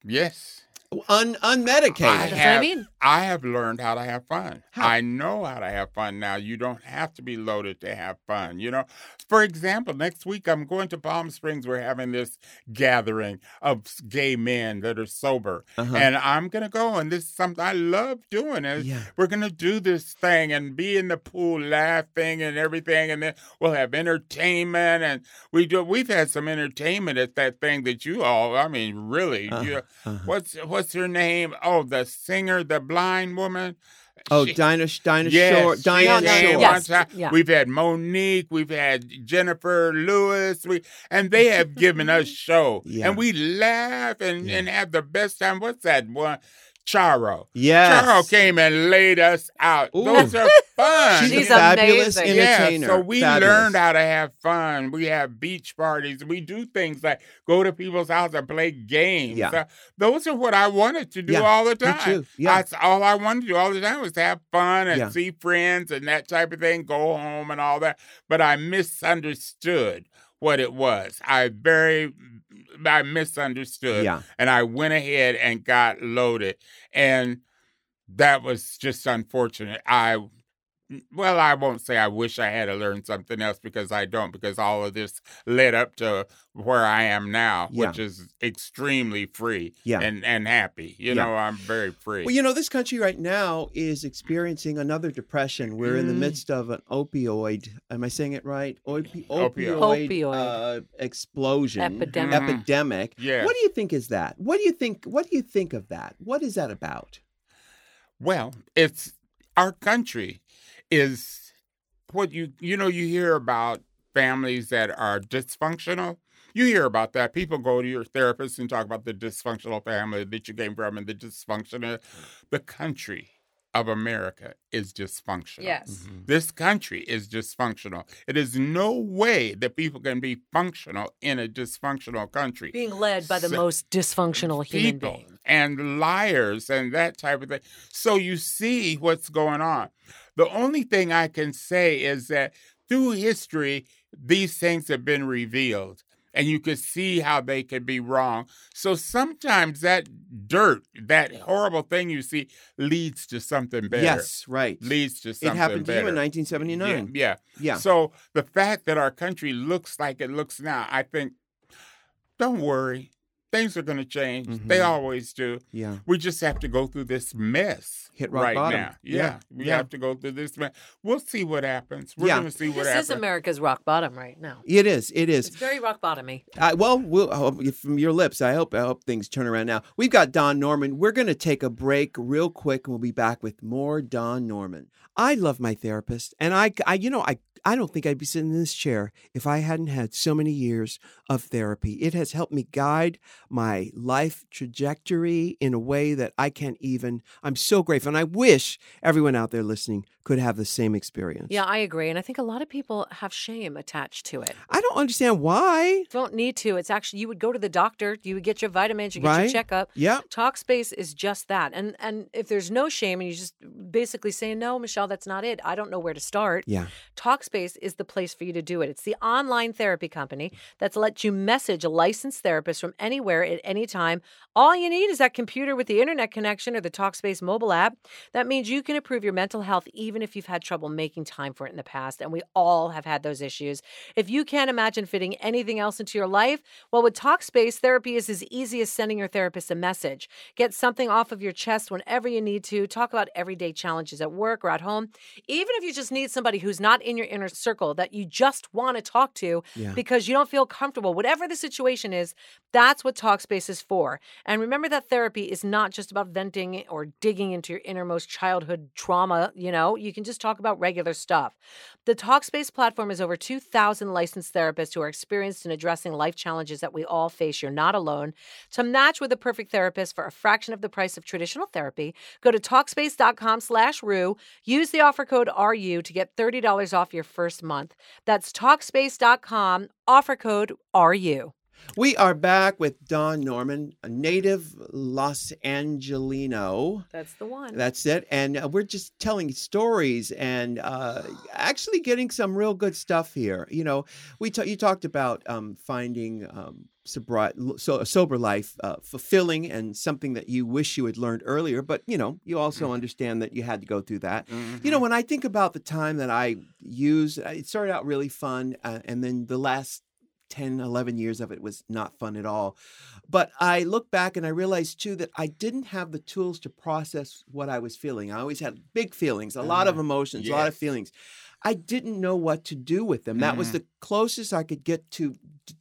yes. Un, I unmedicated. That's what I have- mean. I have learned how to have fun. How? I know how to have fun now. You don't have to be loaded to have fun. You know, for example, next week I'm going to Palm Springs. We're having this gathering of gay men that are sober, Uh-huh. and I'm gonna go. And this is something I love doing. And Yeah. we're gonna do this thing and be in the pool laughing and everything, and then we'll have entertainment. And we do. We've had some entertainment at that thing that you all. I mean, really. You, Uh-huh. What's what's her name? Oh, the singer, the blind woman. Oh, She- Dinah, Dinah Yes, Shore. she Diane No, no, Schuur. Yes, yeah. We've had Mo'Nique, we've had Jennifer Lewis, we and they have given us show, Yeah. and we laugh and, Yeah. and have the best time. What's that one? Charo. Yes. Charo came and laid us out. Ooh. Those are fun. She's, She's a fabulous amazing. entertainer. Yeah, so we Fabulous. learned how to have fun. We have beach parties. We do things like go to people's house and play games. Yeah. Uh, those are what I wanted to do Yeah, all the time. too. Yeah. That's all I wanted to do all the time was to have fun and Yeah. see friends and that type of thing, go home and all that. But I misunderstood what it was. I very I misunderstood. yeah. And I went ahead and got loaded. And that was just unfortunate. I well, I won't say I wish I had to learn something else because I don't, because all of this led up to where I am now, Yeah. which is extremely free Yeah. and, and happy. You Yeah. know, I'm very free. Well, you know, this country right now is experiencing another depression. We're in the Mm. midst of an opioid. Am I saying it right? Opi- Opioid. opioid, Opioid. Uh, explosion. Epidemic. Mhm. Epidemic. Yeah. What do you think is that? What do you think? What do you think of that? What is that about? Well, it's our country is what you you know you hear about families that are dysfunctional. You hear about that. People go to your therapist and talk about the dysfunctional family that you came from and the dysfunctional. The country of America is dysfunctional. Yes. Mm-hmm. This country is dysfunctional. It is no way that people can be functional in a dysfunctional country Being led by the So- most dysfunctional human people being. and liars and that type of thing. So you see what's going on. The only thing I can say is that through history, these things have been revealed. And you can see how they could be wrong. So sometimes that dirt, that horrible thing you see, leads to something better. Yes, right. Leads to something. It happened to better. you in 1979. Yeah, yeah. Yeah. So the fact that our country looks like it looks now, I think, don't worry. Things are going to change. They Mhm. always do. Yeah. We just have to go through this mess Hit rock right bottom. now. Yeah, Yeah, we yeah. have to go through this mess. We'll see what happens. We're Yeah. going to see what This happens. is America's rock bottom right now. It is. It is. It's very rock bottomy. I, well, we'll I hope- from your lips, I hope I hope things turn around now. We've got Don Norman. We're going to take a break real quick, and we'll be back with more Don Norman. I love my therapist, and I, I you know, I I don't think I'd be sitting in this chair if I hadn't had so many years of therapy. It has helped me guide my life trajectory in a way that I can't even. I'm so grateful. And I wish everyone out there listening could have the same experience. Yeah, I agree. And I think a lot of people have shame attached to it. I don't understand why. Don't need to. It's actually you would go to the doctor, you would get your vitamins, you get Right. your checkup. Yeah. Talkspace is just that. And and if there's no shame and you just basically say, No, Michelle, that's not it. I don't know where to start. Yeah. Talkspace is the place for you to do it. It's the online therapy company that's let you message a licensed therapist from anywhere at any time. All you need is that computer with the internet connection or the Talkspace mobile app. That means you can improve your mental health even if you've had trouble making time for it in the past. And we all have had those issues. If you can't imagine fitting anything else into your life, well, with Talkspace, therapy is as easy as sending your therapist a message. Get something off of your chest whenever you need to. Talk about everyday challenges at work or at home. Even if you just need somebody who's not in your inner circle that you just want to talk to Yeah. because you don't feel comfortable, whatever the situation is, that's what Talkspace is for. And remember that therapy is not just about venting or digging into your innermost childhood trauma. You know, you can just talk about regular stuff. The Talkspace platform is over 2,000 licensed therapists who are experienced in addressing life challenges that we all face. You're not alone. To match with the perfect therapist for a fraction of the price of traditional therapy, go to Talkspace.com slash Ru. Use the offer code RU to get $30 off your first month. That's Talkspace.com, offer code RU. We are back with Don Norman, a native Los Angelino. That's the one. That's it. And uh, we're just telling stories and uh, actually getting some real good stuff here. You know, we ta- you talked about um, finding um, sobri- so a sober life uh, fulfilling and something that you wish you had learned earlier. But you know, you also understand that you had to go through that. You know, when I think about the time that I used, it started out really fun, uh, and then the last 10, 11 years of it was not fun at all. But I look back and I realized too that I didn't have the tools to process what I was feeling. I always had big feelings, a lot of Uh, emotions, a lot of feelings. I didn't know what to do with them. That was Mhm. the closest I could get to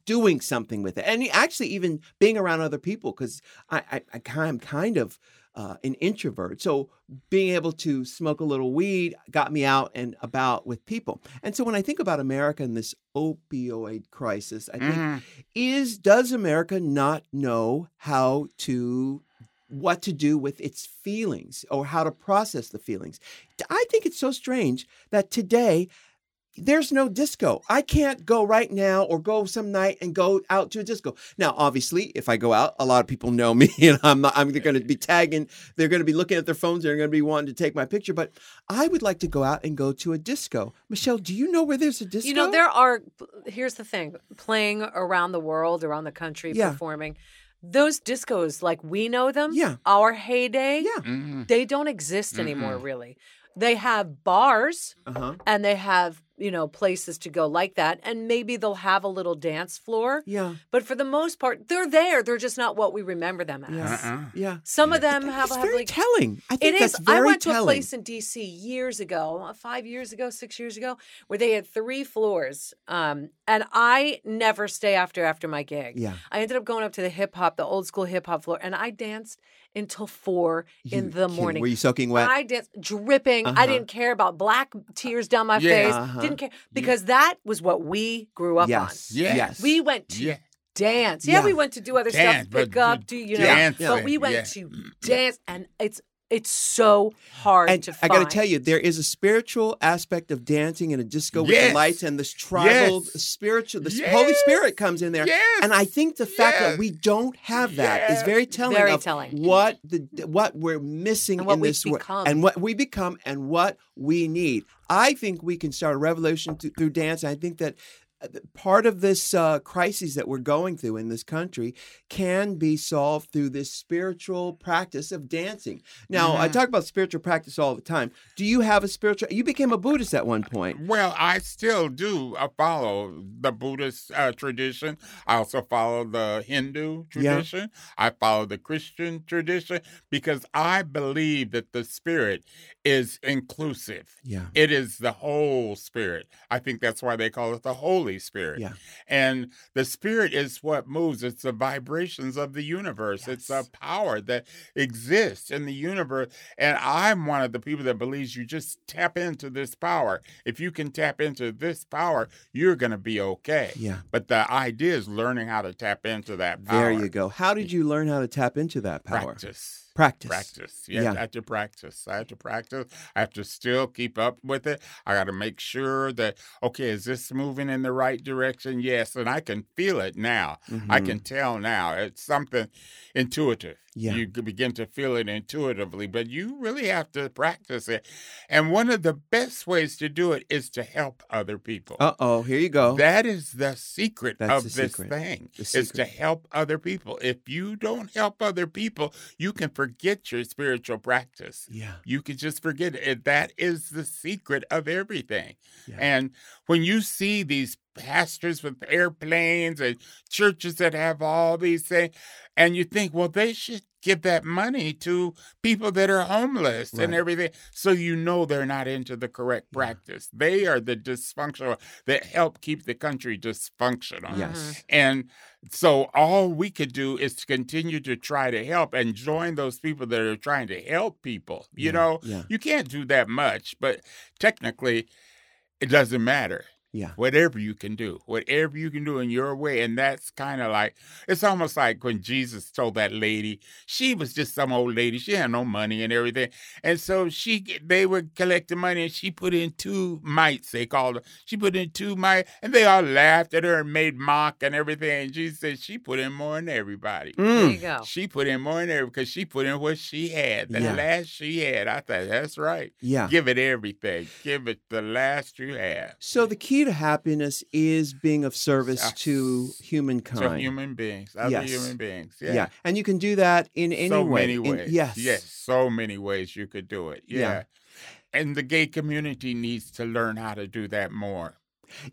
doing something with it. And actually, even being around other people, because I, I, I I'm kind of uh, an introvert. So being able to smoke a little weed got me out and about with people. And so when I think about America and this opioid crisis, I think Mhm. is does America not know how to what to do with its feelings or how to process the feelings? I think it's so strange that today there's no disco. I can't go right now or go some night and go out to a disco. Now, obviously, if I go out, a lot of people know me and I'm not, I'm going to be tagging, they're going to be looking at their phones, they're going to be wanting to take my picture, but I would like to go out and go to a disco. Michelle, do you know where there's a disco? You know, there are, here's the thing playing around the world, around the country, Yeah. performing. Those discos, like we know them, Yeah. our heyday, Yeah. Mhm. they don't exist anymore, really. They have bars Uh-huh. and they have, you know, places to go like that. And maybe they'll have a little dance floor. Yeah. But for the most part, they're there. They're just not what we remember them as. Yeah. Uh-uh. Yeah. Some of them have, it's have very like telling. I It think is. very I went to a place in DC years ago, uh, five years ago, six years ago, where they had three floors. Um, and I never stay after after my gig. Yeah. I ended up going up to the hip hop, the old school hip hop floor, and I danced until four in You the kidding. morning. Were you soaking wet? I danced dripping. Uh-huh. I didn't care about black tears down my Yeah. face. Uh-huh. Didn't care because that was what we grew up yes. on. Yes. Yes. We went to Yeah. dance. Yeah, Yeah. we went to do other Dance, stuff, pick up, do you know, dancing, but we went yeah. to dance, and it's it's so hard and to I got to tell you, there is a spiritual aspect of dancing in a disco with the lights and this tribal Yes. spiritual. The Holy Spirit comes in there, Yes. and I think the fact Yes. that we don't have that is Yes. very telling. Very of telling. What the what we're missing And what in we've this world, and what we become, and what we need. I think we can start a revolution th- through dance. And I think that. Part of this uh, crisis that we're going through in this country can be solved through this spiritual practice of dancing. Now, I Mhm. talk about spiritual practice all the time. Do you have a spiritual? You became a Buddhist at one point. Well, I still do uh, follow the Buddhist uh, tradition. I also follow the Hindu Yeah. tradition. I follow the Christian tradition because I believe that the spirit is inclusive. Yeah. It is the whole spirit. I think that's why they call it the Holy Spirit. Yeah. And the spirit is what moves. It's the vibrations of the universe. It's a power that exists in the universe. And I'm one of the people that believes you just tap into this power. If you can tap into this power, you're going to be okay. Yeah. But the idea is learning how to tap into that power. There you go. How did you learn how to tap into that power? Practice. Practice. Practice. Yeah, Yeah. I have to practice. I have to practice. I have to still keep up with it. I got to make sure that, okay, is this moving in the right direction? Yes. And I can feel it now. I Mhm. can tell now. It's something intuitive. Yeah. You begin to feel it intuitively, but you really have to practice it. And one of the best ways to do it is to help other people. Uh oh. Here you go. That is the secret That's of the this secret. thing. The Is to help other people. If you don't help other people, you can forget your spiritual practice. yeah. You can just forget it. That is the secret of everything. Yeah. And when you see these pastors with airplanes and churches that have all these things, and you think, well, they should give that money to people that are homeless and everything. So you know they're not into the correct Yeah. practice. They are the dysfunctional that help keep the country dysfunctional. Yes. Mm-hmm. And so all we could do is to continue to try to help and join those people that are trying to help people. You Yeah, know, yeah. you can't do that much, but technically it doesn't matter. Yeah. Whatever you can do, whatever you can do in your way. And that's kind of like, it's almost like when Jesus told that lady, she was just some old lady. She had no money and everything. And so she, they were collecting money and she put in two mites, they called her. She put in two mites and they all laughed at her and made mock and everything. And Jesus said she put in more than everybody. There Mm. you go. She put in more than everybody because she put in what she had, the Yeah. last she had. I thought, that's right. Yeah. Give it everything. Give it the last you have. So the key to happiness is being of service Yes. to humankind. To human beings, other Yes. human beings. yeah. Yeah. and you can do that in any way. so way. many In- ways. yes, Yes. So many ways you could do it. Yeah. Yeah. And the gay community needs to learn how to do that more.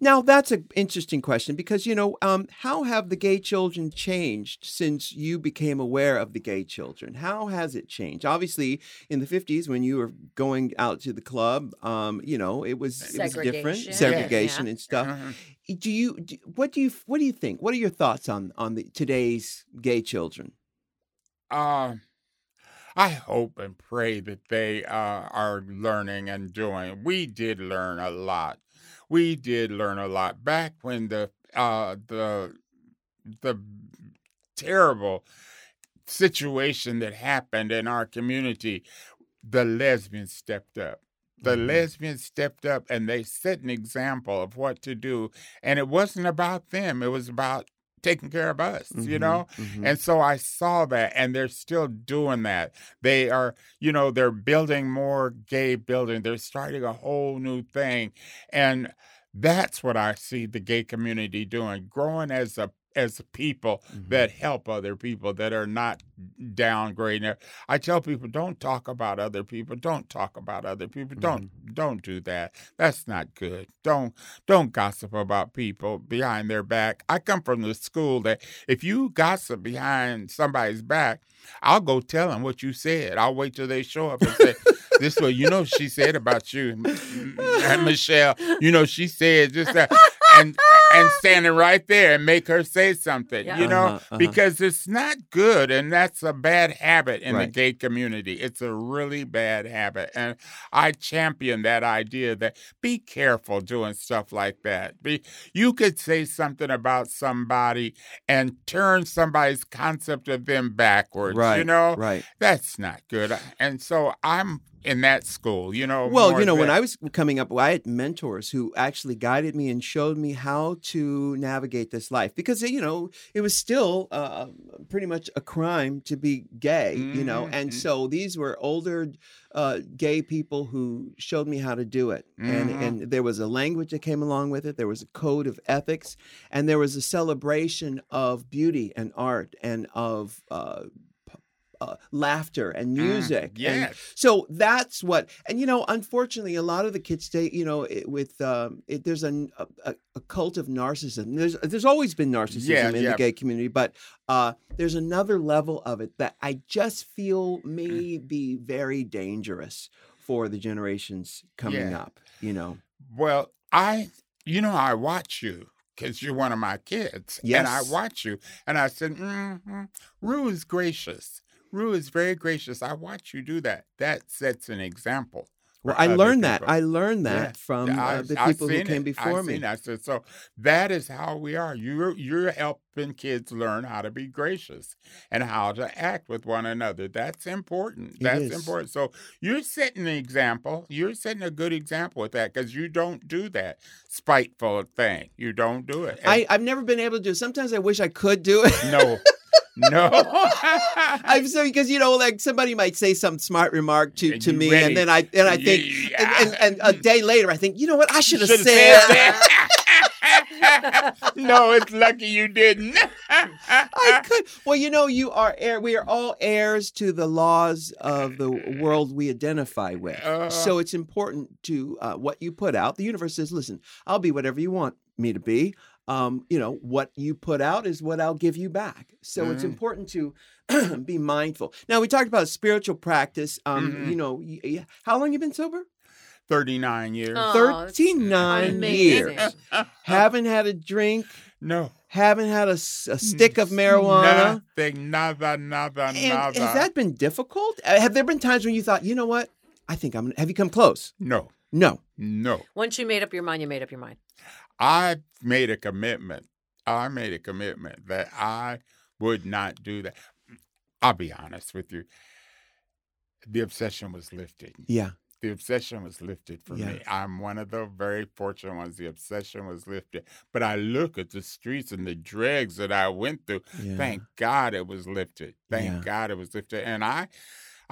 Now that's an interesting question because you know um, how have the gay children changed since you became aware of the gay children? How has it changed? Obviously, in the fifties when you were going out to the club, um, you know it was it was different Segregation. segregation Yeah. and stuff. Mhm. Do you do, what do you what do you think? What are your thoughts on on the today's gay children? Uh, I hope and pray that they uh, are learning and doing. We did learn a lot. We did learn a lot back when the uh, the the terrible situation that happened in our community. The lesbians stepped up. The Mhm. lesbians stepped up and they set an example of what to do. And it wasn't about them. It was about taking care of us, you Mhm, know? mhm. And so I saw that, and they're still doing that. They are, you know, they're building more gay buildings. They're starting a whole new thing, and that's what I see the gay community doing, growing as a as people Mhm. that help other people that are not downgrading. I tell people, don't talk about other people. Don't talk about other people. Don't don't do that. That's not good. Don't don't gossip about people behind their back. I come from the school that if you gossip behind somebody's back, I'll go tell them what you said. I'll wait till they show up and say, "This way, you know, she said about you, Michelle. You know, she said just that." And and standing right there and make her say something, Yeah. you know, Uh-huh, uh-huh. because it's not good and that's a bad habit in Right. the gay community. It's a really bad habit. And I champion that idea that be careful doing stuff like that. Be you could say something about somebody and turn somebody's concept of them backwards. right, You know, right. that's not good. And so I'm in that school, you know. Well, you know, when I was coming up, I had mentors who actually guided me and showed me how to navigate this life because, you know, it was still uh, pretty much a crime to be gay, you know. And mhm. so these were older uh, gay people who showed me how to do it. And, Mhm. and there was a language that came along with it, there was a code of ethics, and there was a celebration of beauty and art and of. Uh, uh, laughter and Mm, music and so that's what, and you know, unfortunately, a lot of the kids stay, you know, it, with um, it, there's a, a a cult of narcissism. There's there's always been narcissism Yeah, in yeah. the gay community, but uh, there's another level of it that I just feel Mm. may be very dangerous for the generations coming Yeah. up. You know, Well, I, you know, I watch you because you're one of my kids. And I watch you. And I said, mm-hmm, Ru is gracious. Ru is very gracious. I watch you do that. That sets an example. well, I learned that. I learned Yeah. that from I- uh, the I people who came it. Before me. seen it. I said, so that is how we are. You're you're helping kids learn how to be gracious and how to act with one another. That's important. It That's is. important. So you're setting an example. You're setting a good example with that because you don't do that spiteful thing. You don't do it. And I, I've never been able to do. it. Sometimes I wish I could do it. no, no. I'm sorry because you know, like somebody might say some smart remark to, to me, ready. and then I and I think, yeah. and, and, and a day later, I think, you know what, I should have said. that. no, it's lucky you didn't. I could. Well, you know, you are heir. We are all heirs to the laws of the world we identify with. Uh. so it's important to uh, what you put out. The universe says, "Listen, I'll be whatever you want me to be." Um, you know, what you put out is what I'll give you back. So it's Mm. important to be mindful. Now we talked about spiritual practice. Um, Mhm. you know, y- y- how long you been sober? 39 years. Oh, 39 years. Haven't had a drink. no. Haven't had a, s- a stick of marijuana. Nothing, nada, nada, And nada. has that been difficult? Uh, Have there been times when you thought, you know what? I think I'm. Have you come close? no, No. no. Once you made up your mind, you made up your mind. I made a commitment. I made a commitment that I would not do that. I'll be honest with you. The obsession was lifted. Yeah. The obsession was lifted for Yeah. me. I'm one of the very fortunate ones. The obsession was lifted. But I look at the streets and the dregs that I went through. yeah. Thank God it was lifted. Thank Yeah. God it was lifted. And I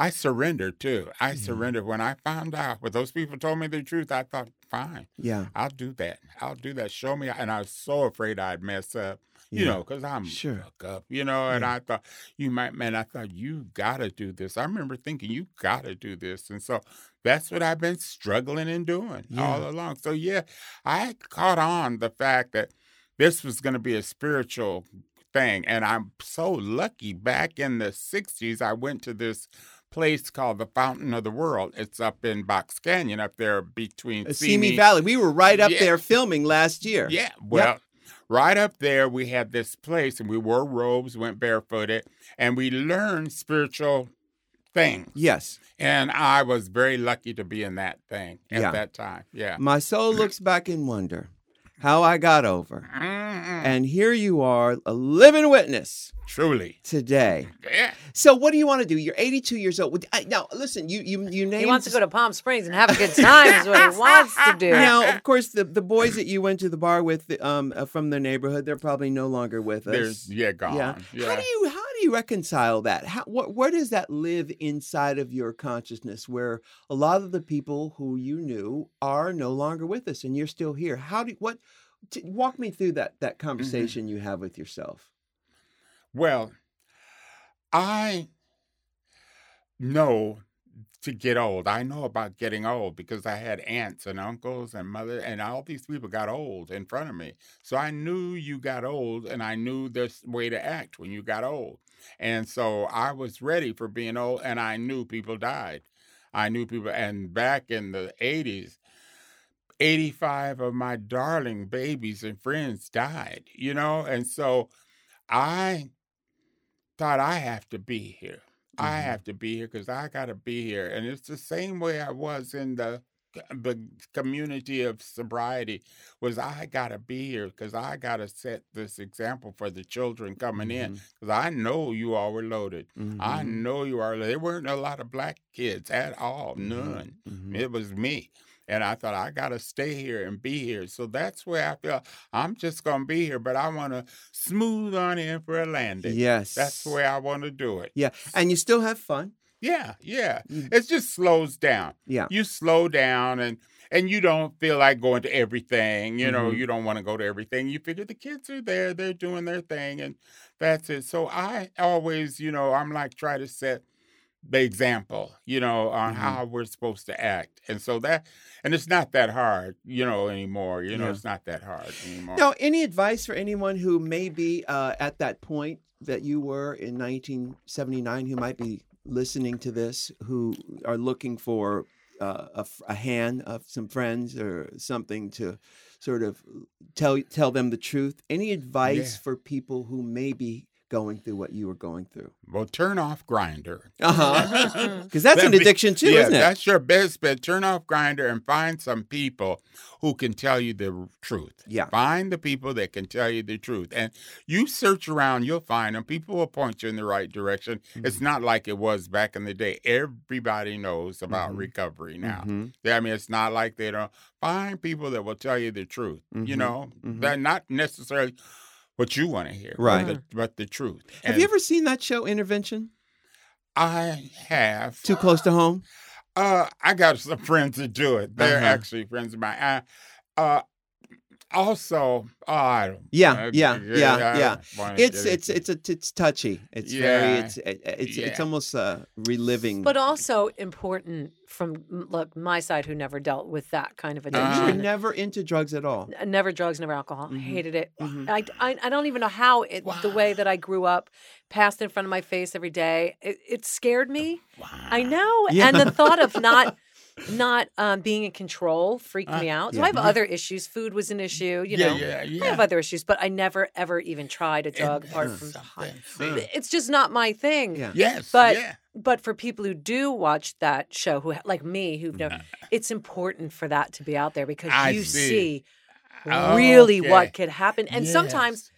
I surrendered too. I Yeah. surrendered when I found out. When those people told me the truth, I thought, fine, Yeah. I'll do that. I'll do that. Show me. And I was so afraid I'd mess up, you Yeah. know, because I'm Sure. fuck up, you know. And Yeah. I thought, you might, man, I thought, you got to do this. I remember thinking, you got to do this. And so that's what I've been struggling and doing all along. So, yeah, I caught on the fact that this was going to be a spiritual thing. And I'm so lucky back in the 60s, I went to this place called the Fountain of the World. It's up in Box Canyon, up there between Simi Valley. We were right up Yeah. there filming last year. Yeah, well, right up there, we had this place and we wore robes, went barefooted, and we learned spiritual things. Yes. And I was very lucky to be in that thing at Yeah. that time. Yeah. My soul looks back in wonder how I got over. And here you are, a living witness Truly. today. Yeah. So what do you want to do? You're 82 years old. Now, listen, you you you named He wants to go to Palm Springs and have a good time. is what he wants to do. Now, of course, the, the boys that you went to the bar with um, uh, from the neighborhood, they're probably no longer with us. There's yeah, gone. Yeah. Yeah. How do you how do you reconcile that? How what where does that live inside of your consciousness where a lot of the people who you knew are no longer with us and you're still here? How do what t- walk me through that that Mm-hmm. conversation you have with yourself? Well, I know to get old. I know about getting old because I had aunts and uncles and mother and all these people got old in front of me. So I knew you got old and I knew this way to act when you got old. And so I was ready for being old and I knew people died. I knew people and back in the 80s 85 of my darling babies and friends died, you know? And so I thought I have to be here. I Mhm. have to be here because I got to be here. And it's the same way I was in the the community of sobriety was I got to be here because I got to set this example for the children coming in Mhm. because I know you all were loaded. I Mhm. know you are. There weren't a lot of black kids at all, Mhm. none. Mhm. It was me. And I thought, I got to stay here and be here. So that's where I feel I'm just going to be here, but I want to smooth on in for a landing. Yes. That's the way I want to do it. Yeah. And you still have fun. Yeah, yeah. It just slows down. Yeah. You slow down and and you don't feel like going to everything. You know, Mhm. you don't want to go to everything. You figure the kids are there, they're doing their thing, and that's it. So I always, you know, I'm like try to set the example, you know, on Mhm. how we're supposed to act. And so that and it's not that hard, you know, anymore. You know, Yeah. it's not that hard anymore. Now, any advice for anyone who may be uh, at that point that you were in 1979, who might be listening to this, who are looking for uh, a, a hand of some friends or something to sort of tell tell them the truth? Any advice Yeah. for people who may be going through what you were going through? Well, turn off Grindr. Uh huh. Because that's an addiction too, yeah, isn't it? That's your best bet. Turn off Grindr and find some people who can tell you the truth. Yeah. Find the people that can tell you the truth. And you search around, you'll find them. People will point you in the right direction. Mm-hmm. It's not like it was back in the day. Everybody knows about Mhm. recovery now. Mhm. I mean, it's not like they don't find people that will tell you the truth. You Mhm. know, Mhm. that not necessarily what you want to hear, but Right. the, but the truth. Have And you ever seen that show, Intervention? I have. Too close to home? Uh, I got some friends that do it. They're Uh-huh. actually friends of mine. Uh, uh, also, oh, I don't. Yeah, yeah, yeah, yeah. It's it's it's a, it's touchy. It's very Yeah. it's it's it's Yeah. almost uh, reliving. But also important from look my side who never dealt with that kind of you were addiction. never into drugs at all. Never drugs, never alcohol. Mhm. Hated it. Mhm. I, I, I don't even know how it, the way that I grew up passed in front of my face every day. It, it scared me. I know. Yeah. And the thought of not not um, being in control freaked me out. So yeah. I have other issues. Food was an issue, you yeah, know. yeah, I have other issues, but I never ever even tried a drug And apart from something. Uh. it's just not my thing. Yeah. Yes, But yeah. but for people who do watch that show, who like me, who've never, it's important for that to be out there because I you see. see, Oh, really okay. what could happen, and sometimes Yes.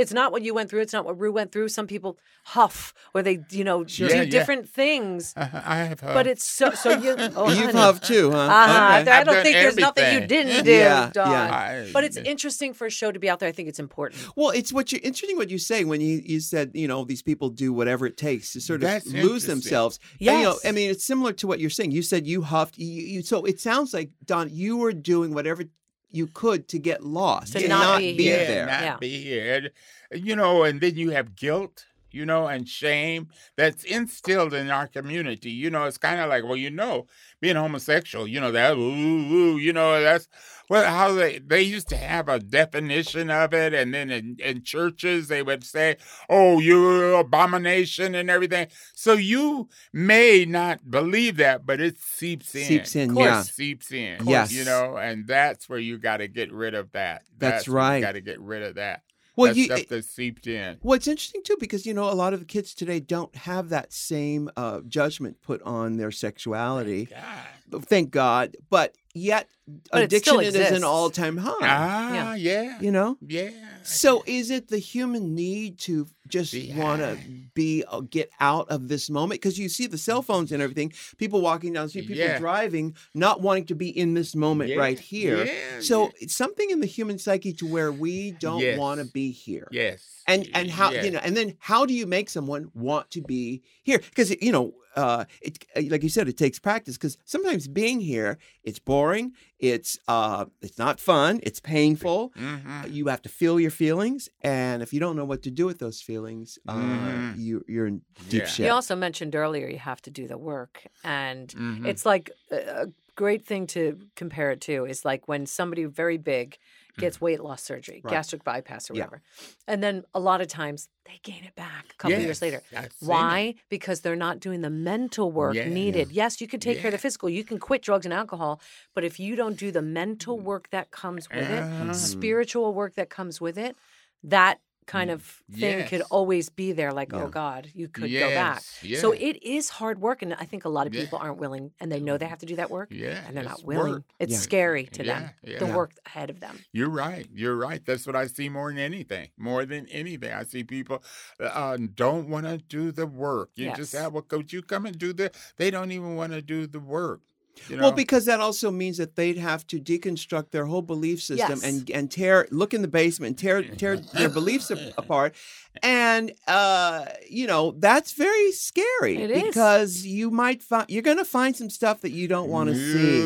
It's not what you went through. It's not what Ru went through. Some people huff or they, you know, Sure. do Yeah, yeah. different things. Uh, I have. huffed. But it's so so you. Oh, You've huffed too, huh? Uh-huh. Okay. I don't done think there's nothing you didn't do, Yeah, Don. yeah. I- But it's interesting for a show to be out there. I think it's important. Well, it's what you interesting what you say when you, you said you know these people do whatever it takes to sort of That's lose interesting. themselves. And, you know, I mean, it's similar to what you're saying. You said you huffed. You, you, so it sounds like Don, you were doing whatever you could to get lost, To and not not be be here. there. Not Yeah. be here. And, You know, and then you have guilt, you know, and shame that's instilled in our community. You know, it's kind of like, well, you know, being homosexual, you know, that, ooh, ooh, you know, that's well, how they, they used to have a definition of it. And then in, in churches, they would say, oh, you're an abomination and everything. So you may not believe that, but it seeps in. Seeps in, Of course, yeah. seeps in. Yes. You know, and that's where you got to get rid of that. That's where right. You got to get rid of that. Well, that you, stuff that seeped in. Well, it's interesting too because you know a lot of the kids today don't have that same uh, judgment put on their sexuality. God. Thank God, but yet But addiction is an all-time high. Ah, yeah. You know. Yeah. So is it the human need to just want to be uh, get out of this moment because you see the cell phones and everything, people walking down the street, people Yeah. driving, not wanting to be in this moment Yeah, right here. yeah, so it's something in the human psyche to where we don't Yes. want to be here. Yes. and and how you know and then how do you make someone want to be here because you know uh it like you said it takes practice because sometimes being here it's boring it's uh it's not fun it's painful Mhm. you have to feel your feelings and if you don't know what to do with those feelings uh Mhm. you you're in deep Yeah. shit You also mentioned earlier you have to do the work, and Mhm. it's like a a great thing to compare it to is like when somebody very big gets weight loss surgery. Right. gastric bypass or Yeah. whatever, and then a lot of times they gain it back a couple years later. It. Why? Because they're not doing the mental work Yeah. needed. Yes, you can take care of the physical. You can quit drugs and alcohol, but if you don't do the mental work that comes with it, Uh-huh. spiritual work that comes with it, that kind of thing could always be there like, Yeah. oh God, you could go back. Yes, So it is hard work, and I think a lot of Yeah. people aren't willing, and they know they have to do that work, Yeah, and they're it's not willing. work. It's Yeah. scary to them. Yeah, The yeah. work ahead of them. You're right. You're right. That's what I see more than anything. More than anything, I see people uh, don't want to do the work. You just have, well, coach, you come and do the. They don't even want to do the work. You know? Well, because that also means that they'd have to deconstruct their whole belief system Yes. and and tear look in the basement, tear tear their beliefs apart, and uh, you know that's very scary It is. because you might find you're going to find some stuff that you don't want to see.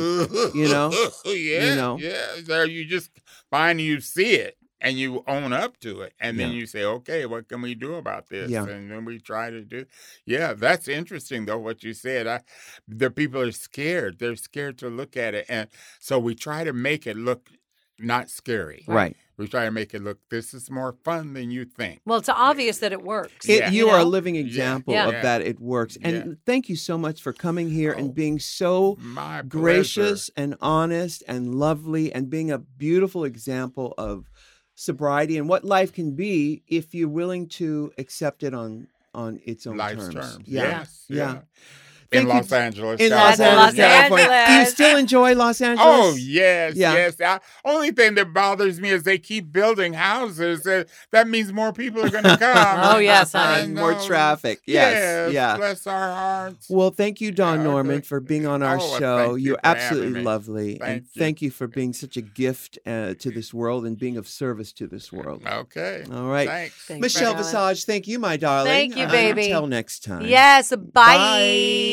you know? yeah, you know? yeah. So you just find you see it and you own up to it, and then Yeah. you say, okay, what can we do about this? Yeah. And then we try to do. Yeah, that's interesting though. What you said, I, the people are scared. They're scared to look at it, and so we try to make it look not scary. Right. We try to make it look. This is more fun than you think. Well, it's obvious that it works. It, Yeah. You You are a living example Yeah. of that. It works. And Yeah. thank you so much for coming here Oh, and being so My gracious and honest and lovely and being a beautiful example of sobriety and what life can be if you're willing to accept it on on its own life's terms. terms. Yeah. Yes, Yeah. In Thank you. Los Angeles. In Los Los Angeles, California. Do you still enjoy Los Angeles? Oh yes, Yeah. yes. The only thing that bothers me is they keep building houses. Uh, that means more people are going to come. Oh, yes, honey. And more traffic. Yes. Yeah. Bless our hearts. Well, thank you, Don Yeah, Norman, for being on our Oh, show. thank you You're for absolutely me. lovely. and Thank you. thank you for being such a gift uh, to this world and being of service to this world. Okay. All right. Thanks. Thank Michelle Visage, thank you, my darling. Thank you, Uh, baby. Until next time. Yes. Bye.